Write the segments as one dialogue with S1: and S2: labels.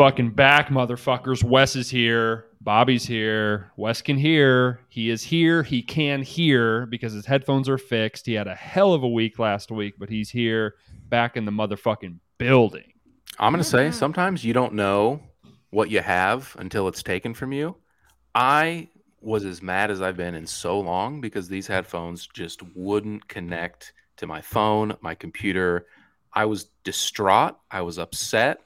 S1: We're fucking back, motherfuckers. Wes is here. Bobby's here. Wes can hear. He is here. He can hear because his headphones are fixed. He had a hell of a week last week, but he's here back in the motherfucking building.
S2: I'm going to say sometimes you don't know what you have until it's taken from you. I was as mad as I've been in so long because these headphones just wouldn't connect to my phone, my computer. I was distraught. I was upset.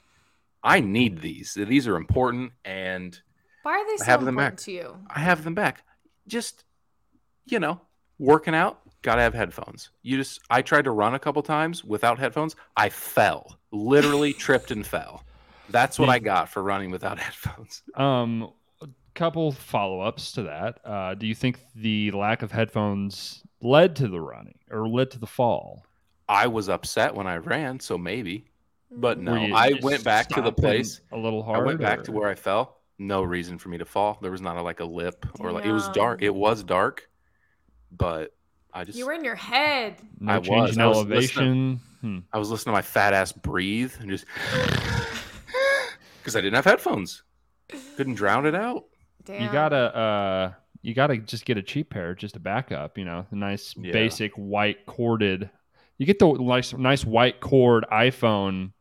S2: I need these. These are important and
S3: Why are they
S2: I
S3: so
S2: have them
S3: important
S2: back.
S3: to you?
S2: I have them back. Just, you know, working out, got to have headphones. You just, I tried to run a couple times without headphones. I fell, literally tripped and fell. That's what I got for running without headphones.
S1: Um, a couple follow ups to that. Uh, do you think the lack of headphones led to the running or led to the fall?
S2: I was upset when I ran, so maybe. But no, I went back to the place.
S1: a little
S2: I went back to where I fell. No reason for me to fall. There was not a, like a lip or like it was dark. It was dark, but I just
S3: You were in your head.
S1: no
S2: I
S1: change
S2: was.
S1: in
S2: I was
S1: elevation. Hmm.
S2: I was listening to my fat ass breathe and just because I didn't have headphones. Couldn't drown it out.
S3: Damn.
S1: You gotta uh you gotta just get a cheap pair just to back up, you know, the nice
S2: Yeah.
S1: basic white corded you get the nice nice white cord iPhone,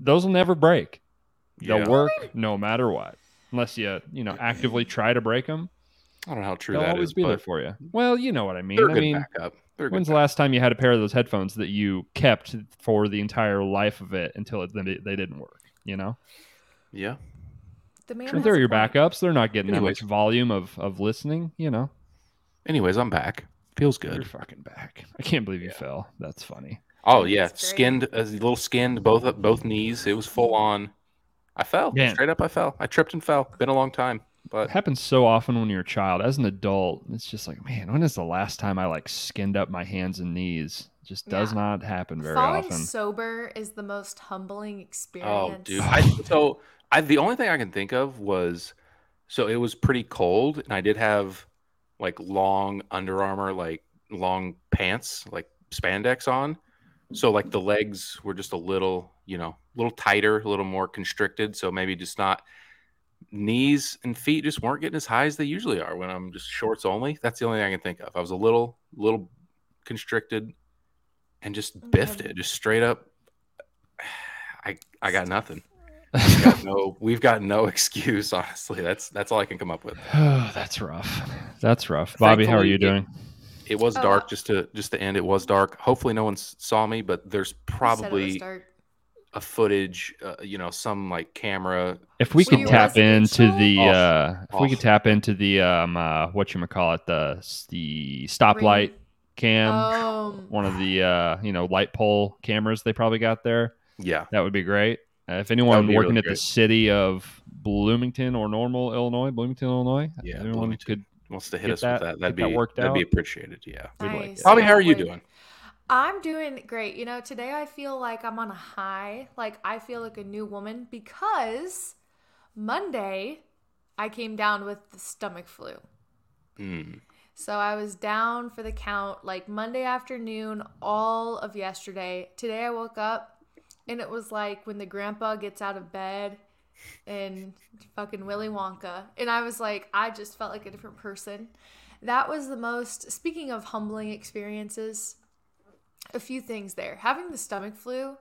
S1: those will never break. They'll
S2: Yeah.
S1: work no matter what. Unless you, you know, actively try to break them,
S2: I don't know how true
S1: they'll
S2: that
S1: always
S2: is,
S1: be there for you. Well, you know what I mean.
S2: they're a
S1: I
S2: good
S1: mean,
S2: backup. They're a good
S1: when's the last time you had a pair of those headphones that you kept for the entire life of it until it, they they didn't work? You know,
S2: Yeah.
S3: the man
S1: if they're your
S3: point.
S1: backups, they're not getting that much volume of of listening. You know.
S2: Anyways, I'm back. Feels good.
S1: You're
S2: good.
S1: fucking back. I can't believe you
S2: Yeah.
S1: fell. That's funny.
S2: Oh yeah, skinned a little skinned both uh, both knees. It was full on. I fell
S1: Man.
S2: straight up. I fell. I tripped and fell. Been a long time,
S1: It
S2: but
S1: happens so often when you're a child. As an adult, it's just like, man, when is the last time I like skinned up my hands and knees? It just does
S3: Yeah.
S1: not happen very
S3: Falling
S1: often.
S3: sober is the most humbling experience.
S2: oh
S3: experience.
S2: dude, I, so I the only thing I can think of was so it was pretty cold, and I did have like long Under Armour, like long pants, like spandex on. So like the legs were just a little, you know, a little tighter, a little more constricted. So maybe just not knees and feet just weren't getting as high as they usually are when I'm just shorts only. That's the only thing I can think of. I was a little, little constricted and just biffed
S3: mm-hmm.
S2: it, just straight up. I I got nothing. We've got no, we've got no excuse. Honestly, that's that's all I can come up with.
S1: Oh, that's rough. That's rough. Bobby, how are you doing?
S2: It was
S3: Oh,
S2: dark
S3: I-
S2: just to just to end. It was dark. Hopefully, no one saw me, but there's
S3: You said it was
S2: probably a footage, uh, you know, some like camera.
S1: If we could tap into the, uh, if we could tap into the, um, uh, what you call it, the the stoplight cam,
S3: Um,
S1: one of the, uh, you know, light pole cameras they probably got there.
S2: Yeah,
S1: That would be great. Uh, if anyone working
S2: really
S1: at the city of Bloomington or Normal, Illinois, Bloomington, Illinois,
S2: Yeah,
S1: anyone
S2: Bloomington.
S1: could
S2: wants to hit us
S1: that-
S2: with that. That'd
S1: get that
S2: be
S1: worked
S2: that'd be appreciated. Yeah.
S1: We'd like
S3: nice.
S1: that.
S2: Bobby, how are you
S3: Wait.
S2: doing?
S3: I'm doing great. You know, today I feel like I'm on a high. Like I feel like a new woman because Monday I came down with the stomach flu.
S2: Mm.
S3: So I was down for the count like Monday afternoon, all of yesterday. Today I woke up and it was like when the grandpa gets out of bed and fucking Willy Wonka. And I was like, I just felt like a different person. That was the most, speaking of humbling experiences, a few things there. Having the stomach flu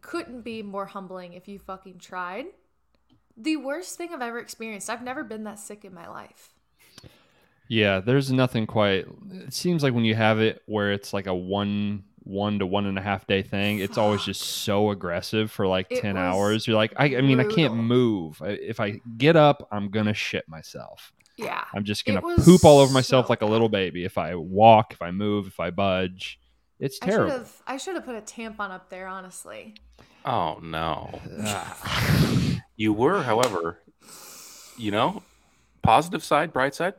S3: couldn't be more humbling if you fucking tried. The worst thing I've ever experienced. I've never been that sick in my life.
S1: Yeah, there's nothing quite. It seems like when you have it where it's like a one one to one and a half day thing, it's always just so aggressive for like
S3: It
S1: ten hours. You're like, I, I mean, I can't move. If I get up, I'm gonna shit myself.
S3: Yeah.
S1: I'm just gonna poop all over myself
S3: so
S1: like a little baby. If I walk, if I move, if I budge, it's terrible.
S3: I should have put a tampon up there, honestly.
S2: Oh no. You were, however, you know, positive side, bright side,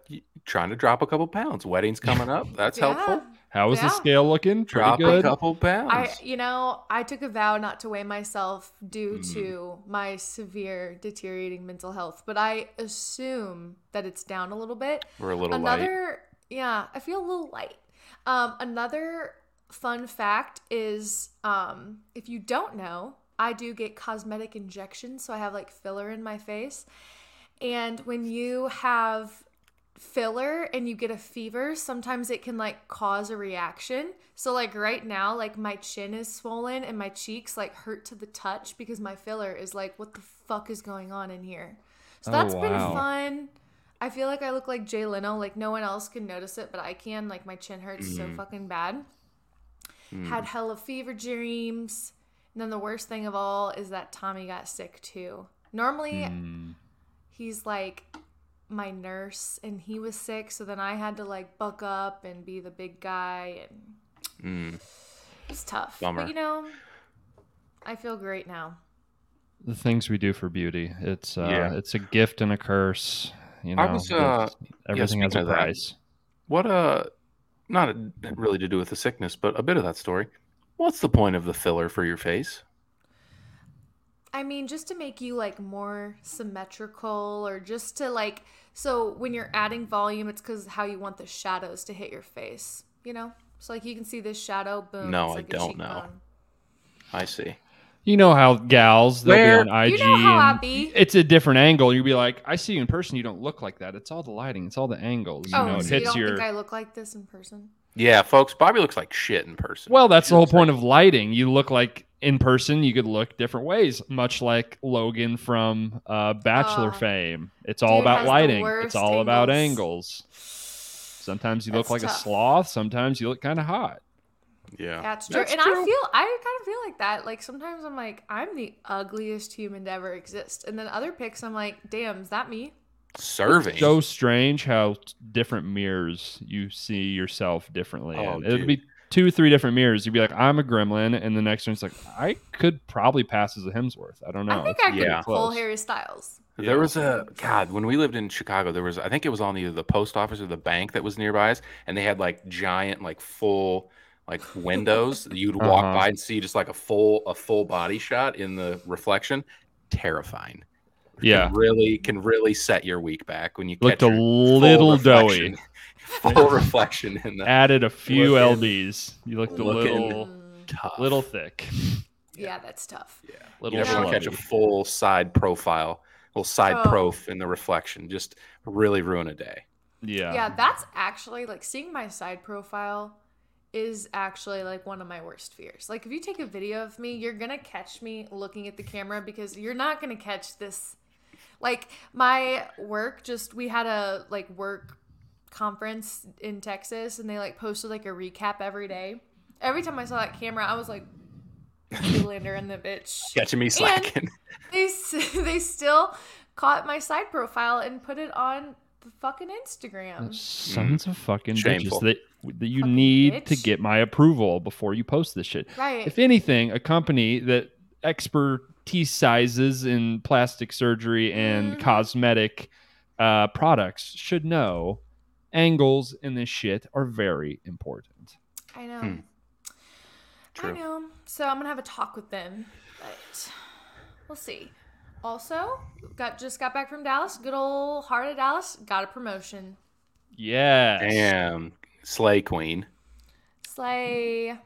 S2: trying to drop a couple pounds. Wedding's coming up. That's helpful.
S1: How is the
S3: Yeah.
S1: scale looking? Pretty
S2: Drop a couple pounds.
S3: I you know, I took a vow not to weigh myself due
S2: Mm.
S3: to my severe deteriorating mental health, but I assume that it's down a little bit.
S2: We're a little light.
S3: another yeah, I feel a little light. Um another fun fact is um if you don't know, I do get cosmetic injections, so I have like filler in my face. And when you have filler and you get a fever, sometimes it can like cause a reaction. So like right now, like my chin is swollen and my cheeks like hurt to the touch because my filler is like, what the fuck is going on in here? So
S1: Oh,
S3: that's been fun. I feel like I look like Jay Leno. Like no one else can notice it, but I can. Like my chin hurts so
S2: Mhm.
S3: fucking bad.
S2: Mm.
S3: Had hella fever dreams. And then the worst thing of all is that Tommy got sick too. Normally
S1: Mm.
S3: he's like my nurse and he was sick, so then I had to like buck up and be the big guy and
S2: Mm.
S3: it's tough.
S2: Bummer.
S3: But you know, I feel great now.
S1: The things we do for beauty. It's uh,
S2: Yeah.
S1: it's a gift and a curse. You know,
S2: I was, uh,
S1: it's- everything has
S2: speaking
S1: a
S2: of that,
S1: price.
S2: What uh, not really to do with the sickness, but a bit of that story. What's the point of the filler for your face?
S3: I mean, just to make you like more symmetrical or just to like so when you're adding volume, it's because how you want the shadows to hit your face, you know? So like you can see this shadow, boom.
S2: No,
S3: it's
S2: I don't know.
S3: cheekbone.
S2: I see.
S1: You know how gals they'll
S2: Where-
S1: be on IG
S3: You know how I
S1: and
S3: be.
S1: it's a different angle. You'll be like, I see you in person. You don't look like that. It's all the lighting. It's all the angles. You
S3: Oh,
S1: know, it
S3: so you
S1: hits
S3: don't
S1: your.
S3: think I look like this in person?
S2: Yeah, folks, Bobby looks like shit in person.
S1: Well, that's
S2: She
S1: the whole point
S2: like-
S1: of lighting. You look like in person, you could look different ways, much like Logan from uh, Bachelor
S3: Oh.
S1: fame. It's all about lighting. It's
S3: worst
S1: all about
S3: angles.
S1: angles. Sometimes you look
S3: That's
S1: like a sloth. Sometimes you look kind of hot.
S2: Yeah,
S3: That's true.
S2: That's
S3: and
S2: true.
S3: I feel I kind of feel like that. Like sometimes I'm like, I'm the ugliest human to ever exist. And then other pics I'm like, damn, is that me?
S2: serving.
S1: So strange how different mirrors you see yourself differently.
S2: Oh.
S1: It'll be two, three different mirrors. You'd be like, I'm a gremlin, and the next one's like, I could probably pass as a Hemsworth. I don't know.
S3: I think
S1: It's
S3: I could
S2: yeah.
S3: pull
S1: close.
S3: Harry Styles.
S2: There was a God when we lived in Chicago. There was I think it was on either the post office or the bank that was nearby us, and they had like giant like full like windows. You'd walk
S1: Uh-huh.
S2: by and see just like a full a full body shot in the reflection. Terrifying.
S1: Yeah.
S2: can really can really set your week back when you
S1: Looked
S2: catch
S1: a little doughy.
S2: Reflection- Full reflection in the
S1: Added a few
S2: Looking-
S1: lbs. You looked a little,
S2: tough.
S1: little thick.
S3: yeah, that's tough.
S2: Yeah.
S1: Little
S2: You never want to catch a full side profile, little side
S3: Oh.
S2: prof in the reflection. Just really ruin a day.
S1: Yeah.
S3: Yeah, that's actually like seeing my side profile is actually like one of my worst fears. Like if you take a video of me, you're going to catch me looking at the camera because you're not going to catch this like my work just we had a like work conference in Texas and they like posted like a recap every day. Every time I saw that camera, I was like Zoolander and the bitch.
S2: Catching me slacking.
S3: They they still caught my side profile and put it on the fucking Instagram.
S1: Sons of fucking
S2: Shameful.
S1: bitches that, that you
S3: Fucking
S1: need to get my approval before you post this shit.
S3: Right.
S1: If anything, a company that expertise sizes in plastic surgery and
S3: Mhm.
S1: cosmetic uh, products should know angles in this shit are very important.
S3: I know.
S2: Hmm.
S3: I know. So I'm gonna have a talk with them, but we'll see. Also, got just got back from Dallas. Good old heart of Dallas. Got a promotion.
S1: Yes.
S2: Damn, slay queen.
S3: Slay.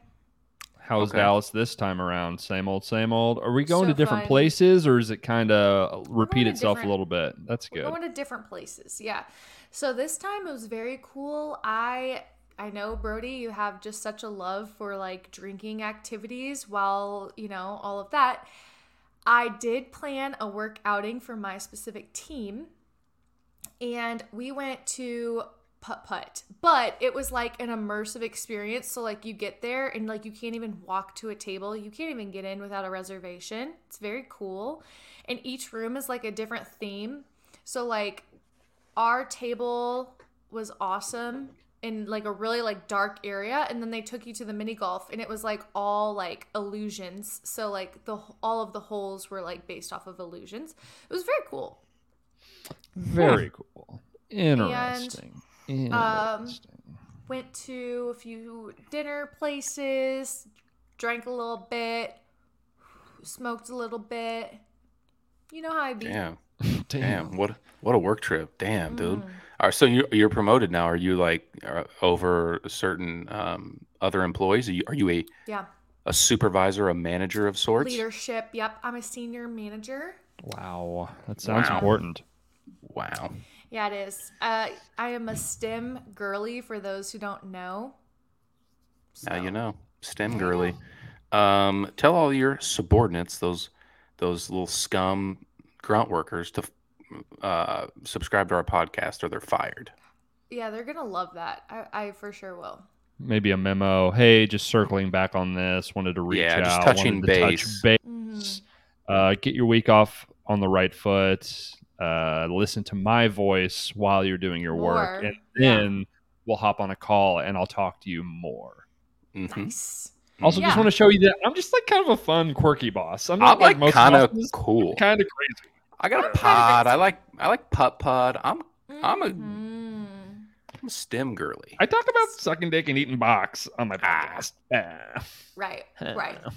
S1: How's
S2: Okay.
S1: Dallas this time around? Same old, same old. Are we going
S3: So
S1: to different
S3: fun.
S1: places, or is it kind of repeat itself a little bit? That's
S3: We're
S1: good.
S3: going to different places. Yeah. So this time it was very cool. I I know Brody, you have just such a love for like drinking activities while, you know, all of that. I did plan a work outing for my specific team and we went to putt putt. But it was like an immersive experience. So like you get there and like you can't even walk to a table. You can't even get in without a reservation. It's very cool. And each room is like a different theme. So like our table was awesome in like a really like dark area. And then they took you to the mini golf and it was like all like illusions. So like the all of the holes were like based off of illusions. It was very cool.
S1: Very cool. Interesting.
S3: Um, went to a few dinner places, drank a little bit, smoked a little bit. You know how I be.
S2: Damn,
S1: Damn.
S2: damn, what what a work trip. Damn, dude.
S3: Mm.
S2: All right, so you you're promoted now. Are you like uh, over certain um, other employees? Are you, are you a
S3: Yeah.
S2: a supervisor, a manager of sorts.
S3: Leadership. Yep, I'm a senior manager.
S1: Wow, that sounds
S2: Wow.
S1: important.
S2: Wow.
S3: Yeah, it is. Uh, I am a STEM girly for those who don't know.
S2: Now you know. STEM girly. Um, tell all your subordinates, those those little scum grunt workers, to uh, subscribe to our podcast, or they're fired.
S3: Yeah, they're gonna love that. I, I for sure will.
S1: Maybe a memo. Hey, just circling back on this. Wanted to reach out.
S2: Yeah,
S1: out.
S2: just touching
S1: wanted to touch
S2: base.
S1: base.
S3: Mhm.
S1: Uh, get your week off on the right foot. Uh, listen to my voice while you're doing your work,
S3: More,
S1: and
S3: yeah.
S1: then we'll hop on a call and I'll talk to you more.
S2: Mhm.
S3: Nice.
S1: Also, just want to show you that I'm just like kind of a fun, quirky boss. I'm
S2: I'm
S1: not
S2: like
S1: most
S2: kind of cool.
S1: kind of crazy.
S2: I got a
S3: I'm kind of
S2: pod. I like I like putt pod. I'm I'm a-
S3: Mhm.
S2: I'm a STEM girly.
S1: I talk about sucking dick and eating box on my
S2: Ah.
S1: podcast. Ah.
S3: right, right.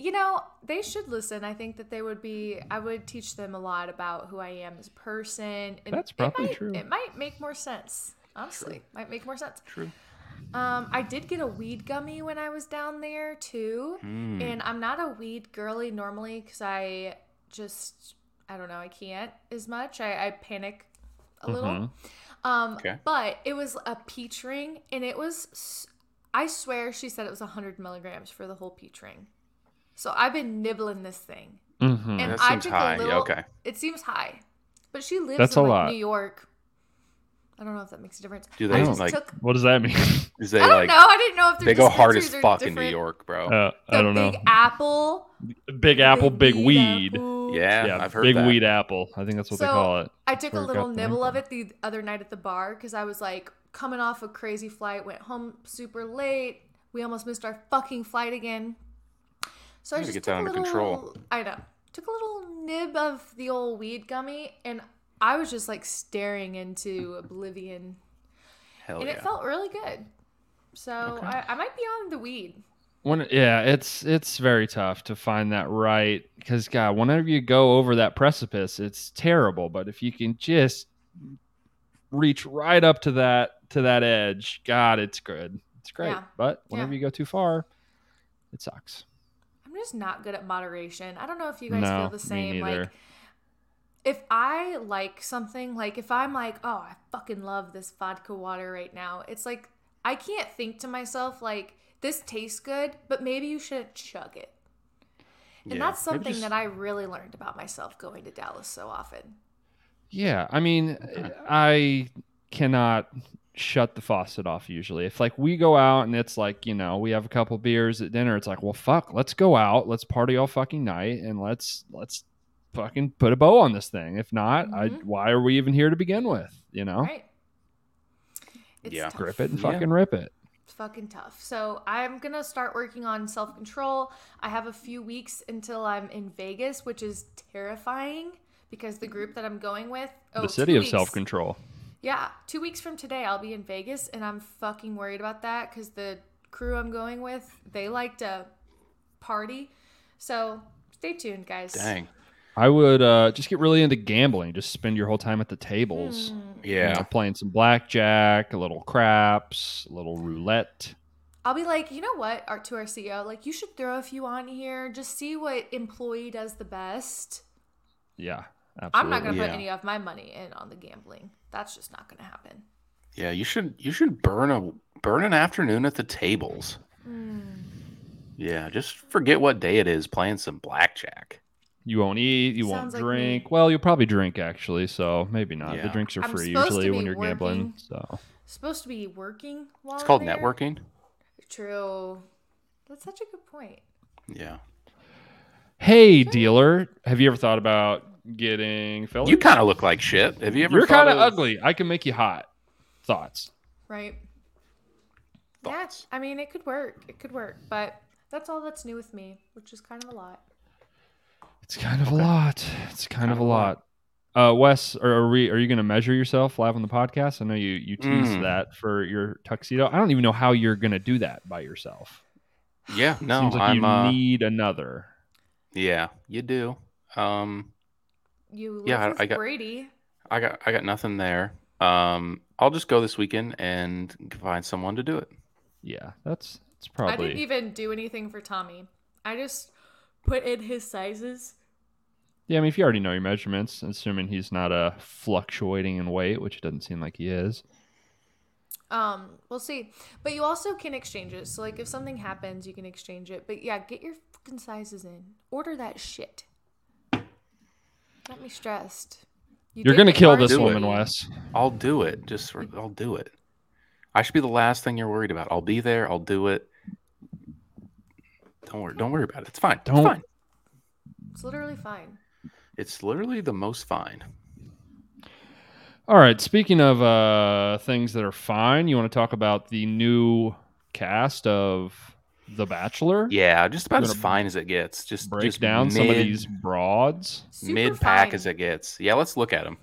S3: You know, they should listen. I think that they would be. I would teach them a lot about who I am as a person. And
S1: That's
S3: it
S1: probably
S3: might-
S1: true.
S3: It might make more sense. Honestly, might make more sense.
S2: True.
S3: Um, I did get a weed gummy when I was down there too,
S2: Mm.
S3: and I'm not a weed girly normally because I just I don't know I can't as much. I, I panic a little.
S1: Mhm.
S3: Um,
S2: Okay.
S3: but it was a peach ring, and it was. I swear she said it was 100 milligrams for the whole peach ring. So I've been nibbling this thing,
S1: Mhm.
S3: and
S2: That
S3: I
S2: seems
S3: took
S2: high.
S3: a
S2: Yeah,
S3: little.
S2: okay.
S3: It seems high, but she lives
S1: That's
S3: in
S1: a
S3: like
S1: lot.
S3: New York. I don't know if that makes a difference.
S2: Do
S3: I
S2: they
S3: just
S2: like?
S3: took.
S1: What does that mean?
S2: Is they
S3: I don't
S2: like?
S3: know. I didn't know if
S2: They go hard as
S3: dispensaries are
S2: fuck in New. York, bro.
S1: Uh,
S3: The
S1: I don't know.
S3: Big apple.
S1: Big apple, big weed.
S3: apple.
S2: yeah,
S1: Yeah,
S2: I've heard
S1: big
S2: that.
S1: weed apple. I think that's what they call it.
S3: I took a little nibble of it the other night at the bar because I was like coming off a crazy flight, went home super late. We almost missed our fucking flight again. So I
S2: gotta
S3: just
S2: get
S3: took
S2: that under
S3: little,
S2: control.
S3: I know. Took a little nib of the old weed gummy and I was just like staring into oblivion.
S2: Hell
S3: and
S2: yeah.
S3: it felt really good. So
S2: Okay.
S3: I, I might be on the weed.
S1: When yeah, it's it's very tough to find that right because God, whenever you go over that precipice, it's terrible. But if you can just reach right up to that to that edge, God, it's good. It's great.
S3: Yeah.
S1: But whenever
S3: Yeah.
S1: you go too far, it sucks.
S3: I'm just not good at moderation. I don't know if you guys
S1: No,
S3: feel the same.
S1: neither.
S3: Like, if I like something, like if I'm like, oh, I fucking love this vodka water right now, it's like I can't think to myself like this tastes good, but maybe you should chug it. And
S2: Yeah,
S3: that's something
S2: just-
S3: that I really learned about myself going to Dallas so often.
S1: Yeah, I mean, I cannot shut the faucet off usually. If like we go out and it's like, you know, we have a couple beers at dinner, it's like, well fuck, let's go out, let's party all fucking night and let's let's fucking put a bow on this thing. If not, I
S3: Mhm.
S1: why are we even here to begin with, you know?
S3: Right? It's
S2: Yeah.
S3: tough.
S1: Grip it and
S2: Yeah.
S1: fucking rip it.
S3: It's fucking tough. So I'm gonna start working on self control. I have a few weeks until I'm in Vegas, which is terrifying because the group that I'm going with, oh,
S1: the city of self control.
S3: Yeah, two weeks from today, I'll be in Vegas, and I'm fucking worried about that because the crew I'm going with, they like to party. So stay tuned, guys.
S2: Dang.
S1: I would uh, just get really into gambling, just spend your whole time at the tables.
S3: Hmm.
S1: you
S2: Yeah.
S1: know, playing some blackjack, a little craps, a little roulette.
S3: I'll be like, you know what, our, to our CEO, like, you should throw a few on here, just see what employee does the best.
S1: Yeah, absolutely.
S3: I'm not gonna put any of my money in on the gambling. That's just not gonna happen.
S2: Yeah, you should you should burn a burn an afternoon at the tables.
S3: Hmm.
S2: Yeah, just forget what day it is playing some blackjack.
S1: You won't eat. You won't
S3: Sounds like me.
S1: drink. well, you'll probably drink actually, so maybe not. The drinks are
S3: I'm
S1: free usually when you're gambling. So
S3: Supposed to be working while
S2: It's called
S3: there.
S2: networking.
S3: True. That's such a good point.
S2: Yeah.
S1: hey, dealer, have you ever thought about getting fillers?
S2: You kind of look like shit. Have you ever
S1: You're kind of
S2: of
S1: ugly. I can make you hot. Thoughts?
S3: Right.
S2: Thoughts?
S3: Yeah, I mean, it could work. It could work. But that's all that's new with me, which is kind of a lot.
S1: It's kind of a lot. It's kind, of a lot. Uh, Wes, are, are we? Are you going to measure yourself live on the podcast? I know you you teased
S2: Mm.
S1: that for your tuxedo. I don't even know how you're going to do that by yourself.
S2: Yeah, no,
S1: Seems like
S2: I'm
S1: you
S2: uh
S1: need another.
S2: yeah, you do. Um
S3: You live
S2: Yeah, I-
S3: with
S2: I got-
S3: Brady.
S2: I got I got nothing there. Um I'll just go this weekend and find someone to do it.
S1: Yeah, that's It's probably
S3: I didn't even do anything for Tommy. I just put in his sizes.
S1: yeah. I mean, if you already know your measurements, assuming he's not uh, fluctuating in weight, which it doesn't seem like he is.
S3: Um, we'll see. But you also can exchange it. So like if something happens, you can exchange it. But yeah, get your fucking sizes in. Order that shit. Got me stressed. You
S1: You're gonna kill
S3: Mark.
S1: this
S2: Do it.
S1: woman, Wes.
S2: I'll do it. Just for, I'll do it. I should be the last thing you're worried about. I'll be there. I'll do it. Don't worry. Don't worry about it. It's fine.
S1: Don't-
S2: It's fine.
S3: It's literally fine.
S2: It's literally the most fine.
S1: All right. Speaking of uh, things that are fine, you want to talk about the new cast of The Bachelor?
S2: Yeah, just about as fine as it gets. Just
S1: Break
S2: just
S1: down some of these broads.
S2: Mid pack as it gets. Yeah, let's look at them.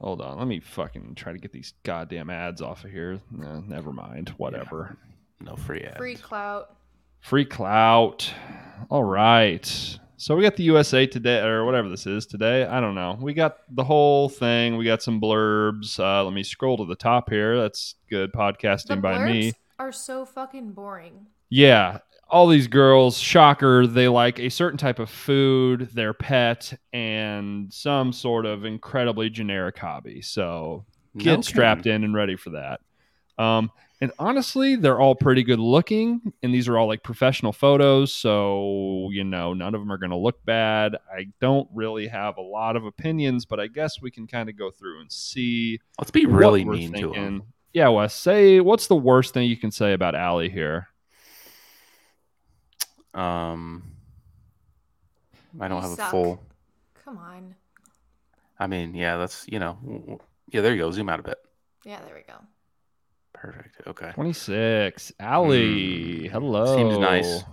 S1: Hold on. Let me fucking try to get these goddamn ads off of here. Nah, never mind. Whatever.
S2: No free ads.
S3: Free clout.
S1: Free clout. All right. So we got the USA today, or whatever this is today. I don't know. We got the whole thing. We got some blurbs. Uh, let me scroll to the top here. That's good
S3: The
S1: podcasting by me.
S3: are so fucking boring.
S1: Yeah. All these girls, shocker, they like a certain type of food, their pet, and some sort of incredibly generic hobby. So get
S2: No
S1: strapped in and ready for that. Um, and honestly, they're all pretty good looking, and these are all like professional photos, so you know none of them are going to look bad. I don't really have a lot of opinions, but I guess we can kind of go through and see.
S2: Let's be really mean to them.
S1: Yeah, Wes, say what's the worst thing you can say about Allie here?
S2: Um, I don't
S3: You
S2: have a full.
S3: Come on.
S2: I mean, yeah, that's you know, w- w- yeah. There you go. Zoom out a bit.
S3: Yeah, there we go.
S2: Perfect. Okay.
S1: 26. Allie.
S2: Mm,
S1: Hello.
S2: Seems nice.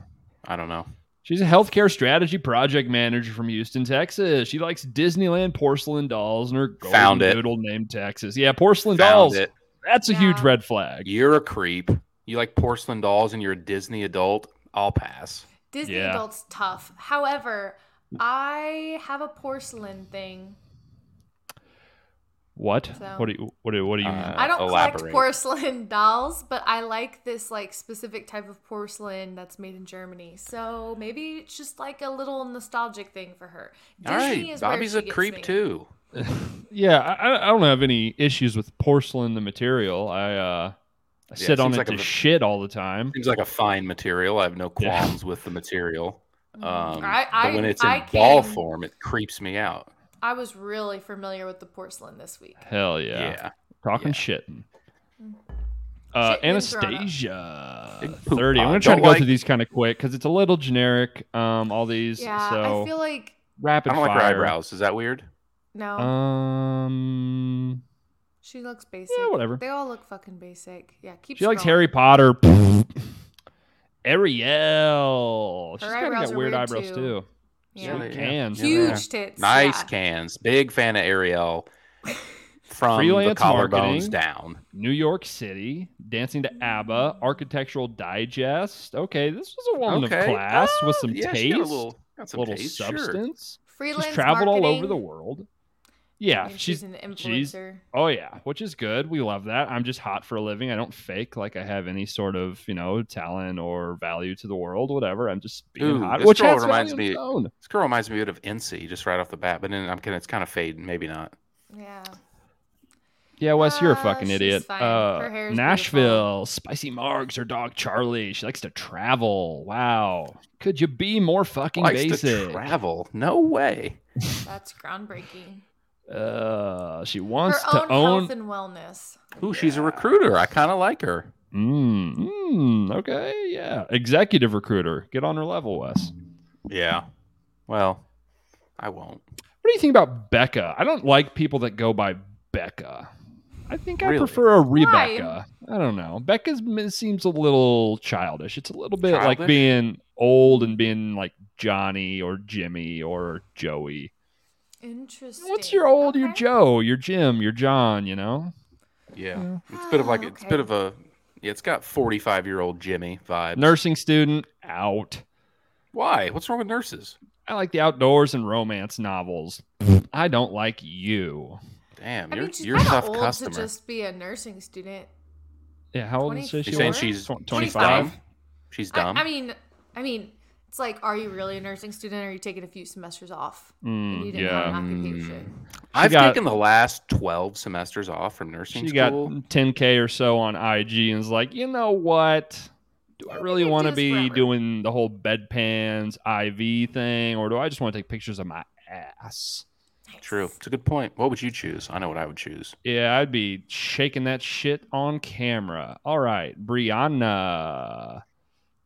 S2: I don't know.
S1: She's a healthcare strategy project manager from Houston, Texas. She likes Disneyland porcelain dolls and her golden
S2: Found it.
S1: doodle named Texas. Yeah, porcelain
S2: Found
S1: dolls.
S2: it.
S1: That's a huge red flag.
S2: You're a creep. You like porcelain dolls and you're a Disney adult. I'll pass.
S3: Disney
S1: Yeah.
S3: adults tough. However, I have a porcelain thing.
S1: What?
S3: So-
S1: What do you what do what do you?
S2: Uh,
S3: I don't
S2: elaborate.
S3: collect porcelain dolls, but I like this like specific type of porcelain that's made in Germany. So maybe it's just like a little nostalgic thing for her.
S2: All
S3: Disney
S2: right.
S3: is where
S2: Bobby's a creep
S3: me.
S2: too.
S1: yeah, I, I don't have any issues with porcelain the material. I uh I
S2: Yeah,
S1: sit on
S2: seems
S1: it
S2: like
S1: to
S2: a-
S1: shit all the time.
S2: Seems like a fine material. I have no
S1: Yeah.
S2: qualms with the material. Um,
S3: I- I-
S2: but when it's in
S3: I
S2: ball
S3: can-
S2: form, it creeps me out.
S3: I was really familiar with the porcelain this week.
S1: Hell
S2: Yeah.
S1: yeah. Talking
S2: Yeah.
S1: shitting.
S3: Mm.
S1: Uh,
S3: Shitting and throwing up.
S1: Anastasia, 30. I'm going to try to
S2: Don't
S1: go
S2: like-
S1: through these kind of quick because it's a little generic. Um, all these.
S3: Yeah,
S1: so
S3: I feel like
S1: rapid
S2: I don't like her
S1: fire.
S2: eyebrows. Is that weird?
S3: no,
S1: Um,
S3: she looks basic.
S1: yeah, whatever.
S3: They all look fucking basic. Yeah, keep.
S1: she likes. Harry Potter. Ariel. She's
S3: Her
S1: kind of
S3: eyebrows
S1: got
S3: are
S1: weird
S3: weird,
S1: eyebrows
S3: too.
S1: too.
S3: Yeah.
S1: Sweet
S2: Yeah.
S1: cans.
S2: Yeah.
S3: Huge tits.
S2: Nice
S3: yeah.
S2: cans. Big fan of Ariel. From
S1: Freelance
S2: the collarbones
S1: marketing.
S2: down.
S1: New York City, dancing to ABBA, Architectural Digest. Okay, this was a woman
S2: Okay.
S1: of class with
S2: Uh,
S1: some
S2: yeah,
S1: taste,
S2: she got a little, got some
S1: little
S2: taste, sure.
S1: substance.
S3: Freelance
S1: she's traveled all over the world. Yeah,
S3: and
S1: she's
S3: she's an
S1: she's- oh yeah, which is good. We love that. I'm just hot for a living. I don't fake like I have any sort of you know talent or value to the world, whatever. I'm just being
S2: Ooh,
S1: hot,
S2: this
S1: which
S2: girl reminds
S1: its
S2: me-
S1: own.
S2: This girl reminds me a bit of NC just right off the bat, but then I'm kidding. It's kind of fading. Maybe not.
S3: Yeah.
S1: Yeah, Wes, you're a
S3: Ah,
S1: fucking
S3: she's
S1: idiot.
S3: fine.
S1: Uh,
S3: Her hair is
S1: Nashville, spicy margs. Her dog Charlie. She likes to travel. Wow, could you be more fucking
S2: Likes
S1: basic?
S2: to travel. No way.
S3: That's groundbreaking.
S1: Uh, she
S3: Her
S1: wants
S3: own
S1: to own.
S3: health and wellness.
S2: Ooh, she's a recruiter. I kind of like her.
S1: Mm, mm, okay, yeah. Executive recruiter. Get on her level, Wes.
S2: Yeah. Well, I won't.
S1: What do you think about Becca? I don't like people that go by Becca. I think I prefer a Rebecca. I don't know. Becca seems a little childish. It's a little bit like being old and being like Johnny or Jimmy or Joey.
S3: Interesting.
S1: What's your old, your
S3: Okay.
S1: Joe, your Jim, your John, you know?
S2: Yeah.
S1: Yeah.
S2: It's a bit of like it's a bit
S3: oh,
S2: of a. Yeah, it's got 45 year old Jimmy vibes.
S1: Nursing student, out.
S2: Why? What's wrong with nurses?
S1: I like the outdoors and romance novels. I don't like you.
S2: Damn,
S3: I
S2: you're
S3: mean, she's
S2: you're a tough
S3: old
S2: customer.
S3: to just be a nursing student.
S1: Yeah, how old is she?
S2: You
S1: she
S2: saying she's
S1: Tw-
S2: she's
S1: 25?
S2: dumb? She's
S3: I,
S2: dumb.
S3: I mean, I mean, it's like, are you really a nursing student, or are you taking a few semesters off? and
S1: Mm,
S3: you didn't have
S1: yeah.
S3: an occupation.
S2: I've
S1: got-
S2: taken the last 12 semesters off from nursing
S1: She got 10k or so on IG and is like, you know what? Do I really want to
S3: this
S1: be
S3: forever."
S1: doing the whole bedpans IV thing, or do I just want to take pictures of my ass?
S2: True. It's a good point. What would you choose? I know what I would choose.
S1: Yeah, I'd be shaking that shit on camera. All right, Brianna.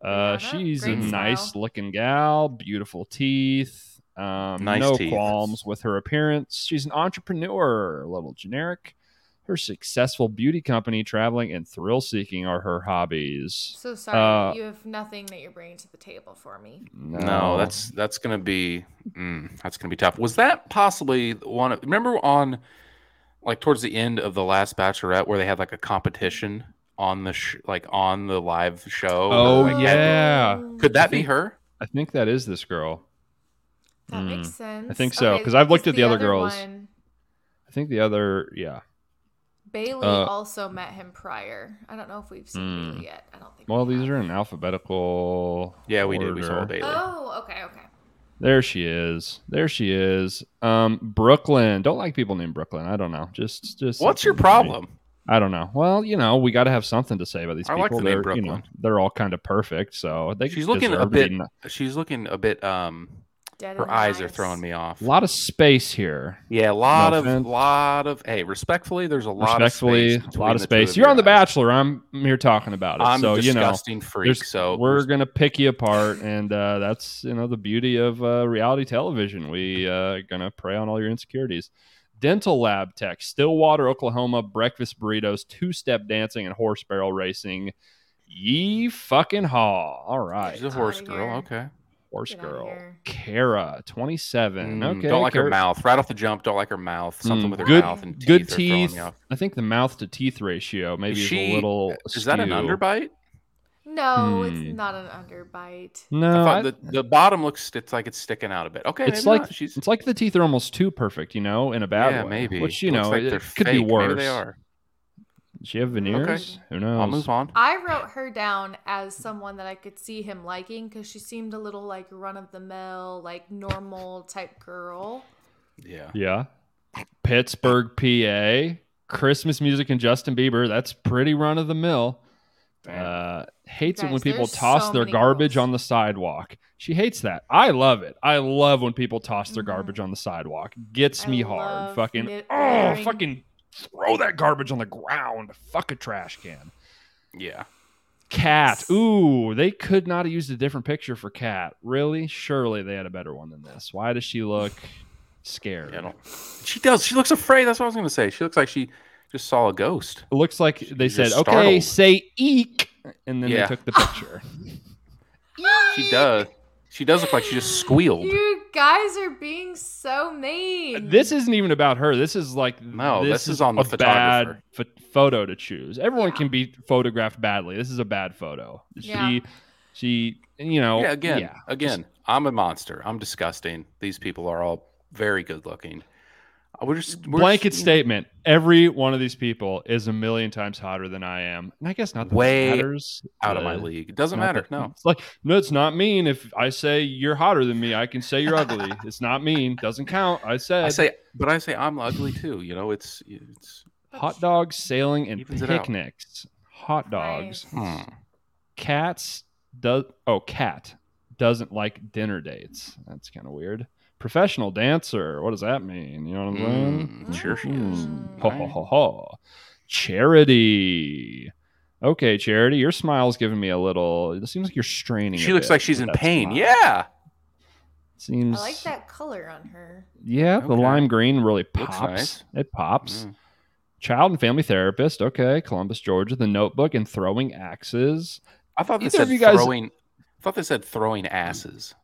S1: Uh,
S3: Brianna,
S1: she's a
S3: great style.
S1: nice looking gal, beautiful teeth. Um,
S2: Nice
S1: no
S2: teeth.
S1: qualms with her appearance. She's an entrepreneur, a little generic. Her successful beauty company, traveling, and thrill seeking are her hobbies.
S3: So sorry,
S1: Uh,
S3: you have nothing that you're bringing to the table for me.
S2: No, that's that's gonna be mm, that's gonna be tough. Was that possibly one? Of, remember on like towards the end of the last Bachelorette where they had like a competition on the sh- like on the live show?
S1: Oh,
S2: Like, had-
S1: yeah.
S2: Could that be her?
S1: I think that is this girl.
S3: That
S1: Mm,
S3: makes sense.
S1: I think so, 'cause I've looked at the other
S3: other
S1: girls.
S3: one,
S1: I think the other, yeah.
S3: Bailey
S1: Uh,
S3: also met him prior. I don't know if we've seen
S1: Mm.
S3: Bailey yet. I don't think.
S1: Well,
S3: we
S1: these
S3: have.
S1: are in alphabetical.
S2: Yeah, we did. We saw. Bailey.
S3: Oh, okay, okay.
S1: There she is. There she is. Um, Brooklyn. Don't like people named Brooklyn. I don't know. Just, just.
S2: What's your
S1: something me.
S2: problem?
S1: I don't know. Well, you know, we got to have something to say about these
S2: I
S1: people.
S2: like the
S1: they're, you know, they're all kind of perfect. So they
S2: She's looking a
S1: deserve to be
S2: bit-
S1: n-
S2: She's looking a bit. Um,
S3: Dead
S2: her
S3: the
S2: eyes are throwing me off.
S1: A lot of space here.
S2: Yeah, a lot
S1: No
S2: of
S1: offense.
S2: lot of. Hey, respectfully, there's a lot
S1: Respectfully,
S2: of space.
S1: a lot of space.
S2: of
S1: You're on The
S2: eyes.
S1: Bachelor. I'm here talking about it.
S2: I'm
S1: so
S2: a
S1: you know,
S2: disgusting freak. So
S1: we're gonna pick you apart, and uh, that's you know the beauty of uh, reality television. We uh, gonna prey on all your insecurities. Dental lab tech, Stillwater, Oklahoma, breakfast burritos, two step dancing, and horse barrel racing. Ye fucking haw! All right,
S2: she's a horse girl. Okay.
S1: horse
S3: Get
S1: girl. Kara, twenty seven.
S2: Mm,
S1: okay,
S2: Don't like her mouth. Right off the jump, don't like her mouth. Something
S1: Mm,
S2: with her
S1: good,
S2: mouth and teeth
S1: good
S2: are throwing me
S1: teeth.
S2: off.
S1: I think the mouth to teeth ratio maybe
S2: Is
S1: is, a little.
S2: Is that an underbite?
S3: No,
S1: Hmm.
S3: it's not an underbite.
S1: No,
S2: I
S1: I-
S2: the, the bottom looks it's like it's sticking out a bit. Okay,
S1: it's like
S2: not. she's
S1: it's like the teeth are almost too perfect, you know, in a bad
S2: yeah,
S1: way.
S2: maybe.
S1: Which you
S2: Looks
S1: know,
S2: like
S1: it
S2: they're
S1: could be worse.
S2: Maybe they are.
S1: Does she have veneers? Who knows?
S2: I'll move on.
S3: I wrote her down as someone that I could see him liking because she seemed a little like run of the mill, like normal type girl.
S2: Yeah.
S1: Yeah, Pittsburgh, PA. Christmas music and Justin Bieber. That's pretty run of the mill. Uh, hates it when people toss
S3: so
S1: their garbage
S3: girls.
S1: on the sidewalk. She hates that. I love it. I love when people toss their
S3: Mhm.
S1: garbage on the sidewalk. Gets
S3: I
S1: me hard. Fucking oh,
S3: littering.
S1: fucking throw that garbage on the ground. Fuck a trash can.
S2: Yeah.
S1: Cat. Ooh, they could not have used a different picture for Cat. Really? Surely they had a better one than this. Why does she look scared?
S2: Yeah, I don't, she does. She looks afraid. That's what I was gonna say. She looks like she just saw a ghost.
S1: It looks like
S2: She's
S1: they said, "Okay,
S2: startled.
S1: say eek," and then
S2: Yeah.
S1: they took the picture.
S2: She does. She does look like she just squealed.
S3: You guys are being so mean.
S1: this isn't even about her. This is like
S2: No, this is on the
S1: a bad ph- photo to choose. Everyone
S3: Yeah.
S1: can be photographed badly. This is a bad photo.
S3: Yeah.
S1: She, she, you know,
S2: yeah, again,
S1: yeah.
S2: again, I'm a monster. I'm disgusting. These people are all very good looking. We're just we're
S1: blanket
S2: just, you know,
S1: statement. Every one of these people is a million times hotter than I am, and I guess not that that
S2: Way
S1: matters.
S2: out of my
S1: Uh,
S2: league. It doesn't matter.
S1: that-
S2: No.
S1: it's like no, it's not mean. If I say you're hotter than me, I can say you're ugly. It's not mean. Doesn't count. I said.
S2: I say, but I say I'm ugly too. You know, it's it's.
S1: hot dogs, sailing, and
S2: Evens it out.
S1: picnics. Hot dogs.
S3: Nice.
S2: Hmm.
S1: Cats does. Oh, cat doesn't like dinner dates. That's kind of weird. Professional dancer. What does that mean? You know what I'm saying?
S2: Mm, sure she is.
S1: Mm. Ho, ho, ho, ho. Charity. Okay, Charity, your smile's giving me a little. It seems like you're straining.
S2: She
S1: a
S2: looks
S1: bit
S2: like she's in pain.
S1: smile.
S2: Yeah.
S1: Seems.
S3: I like that color on her.
S1: Yeah, the lime green really pops.
S2: nice.
S1: It pops.
S2: Mm.
S1: Child and family therapist. Okay, Columbus, Georgia. The Notebook and throwing axes.
S2: I thought they
S1: Either
S2: said
S1: you guys-
S2: throwing. I thought they said throwing asses.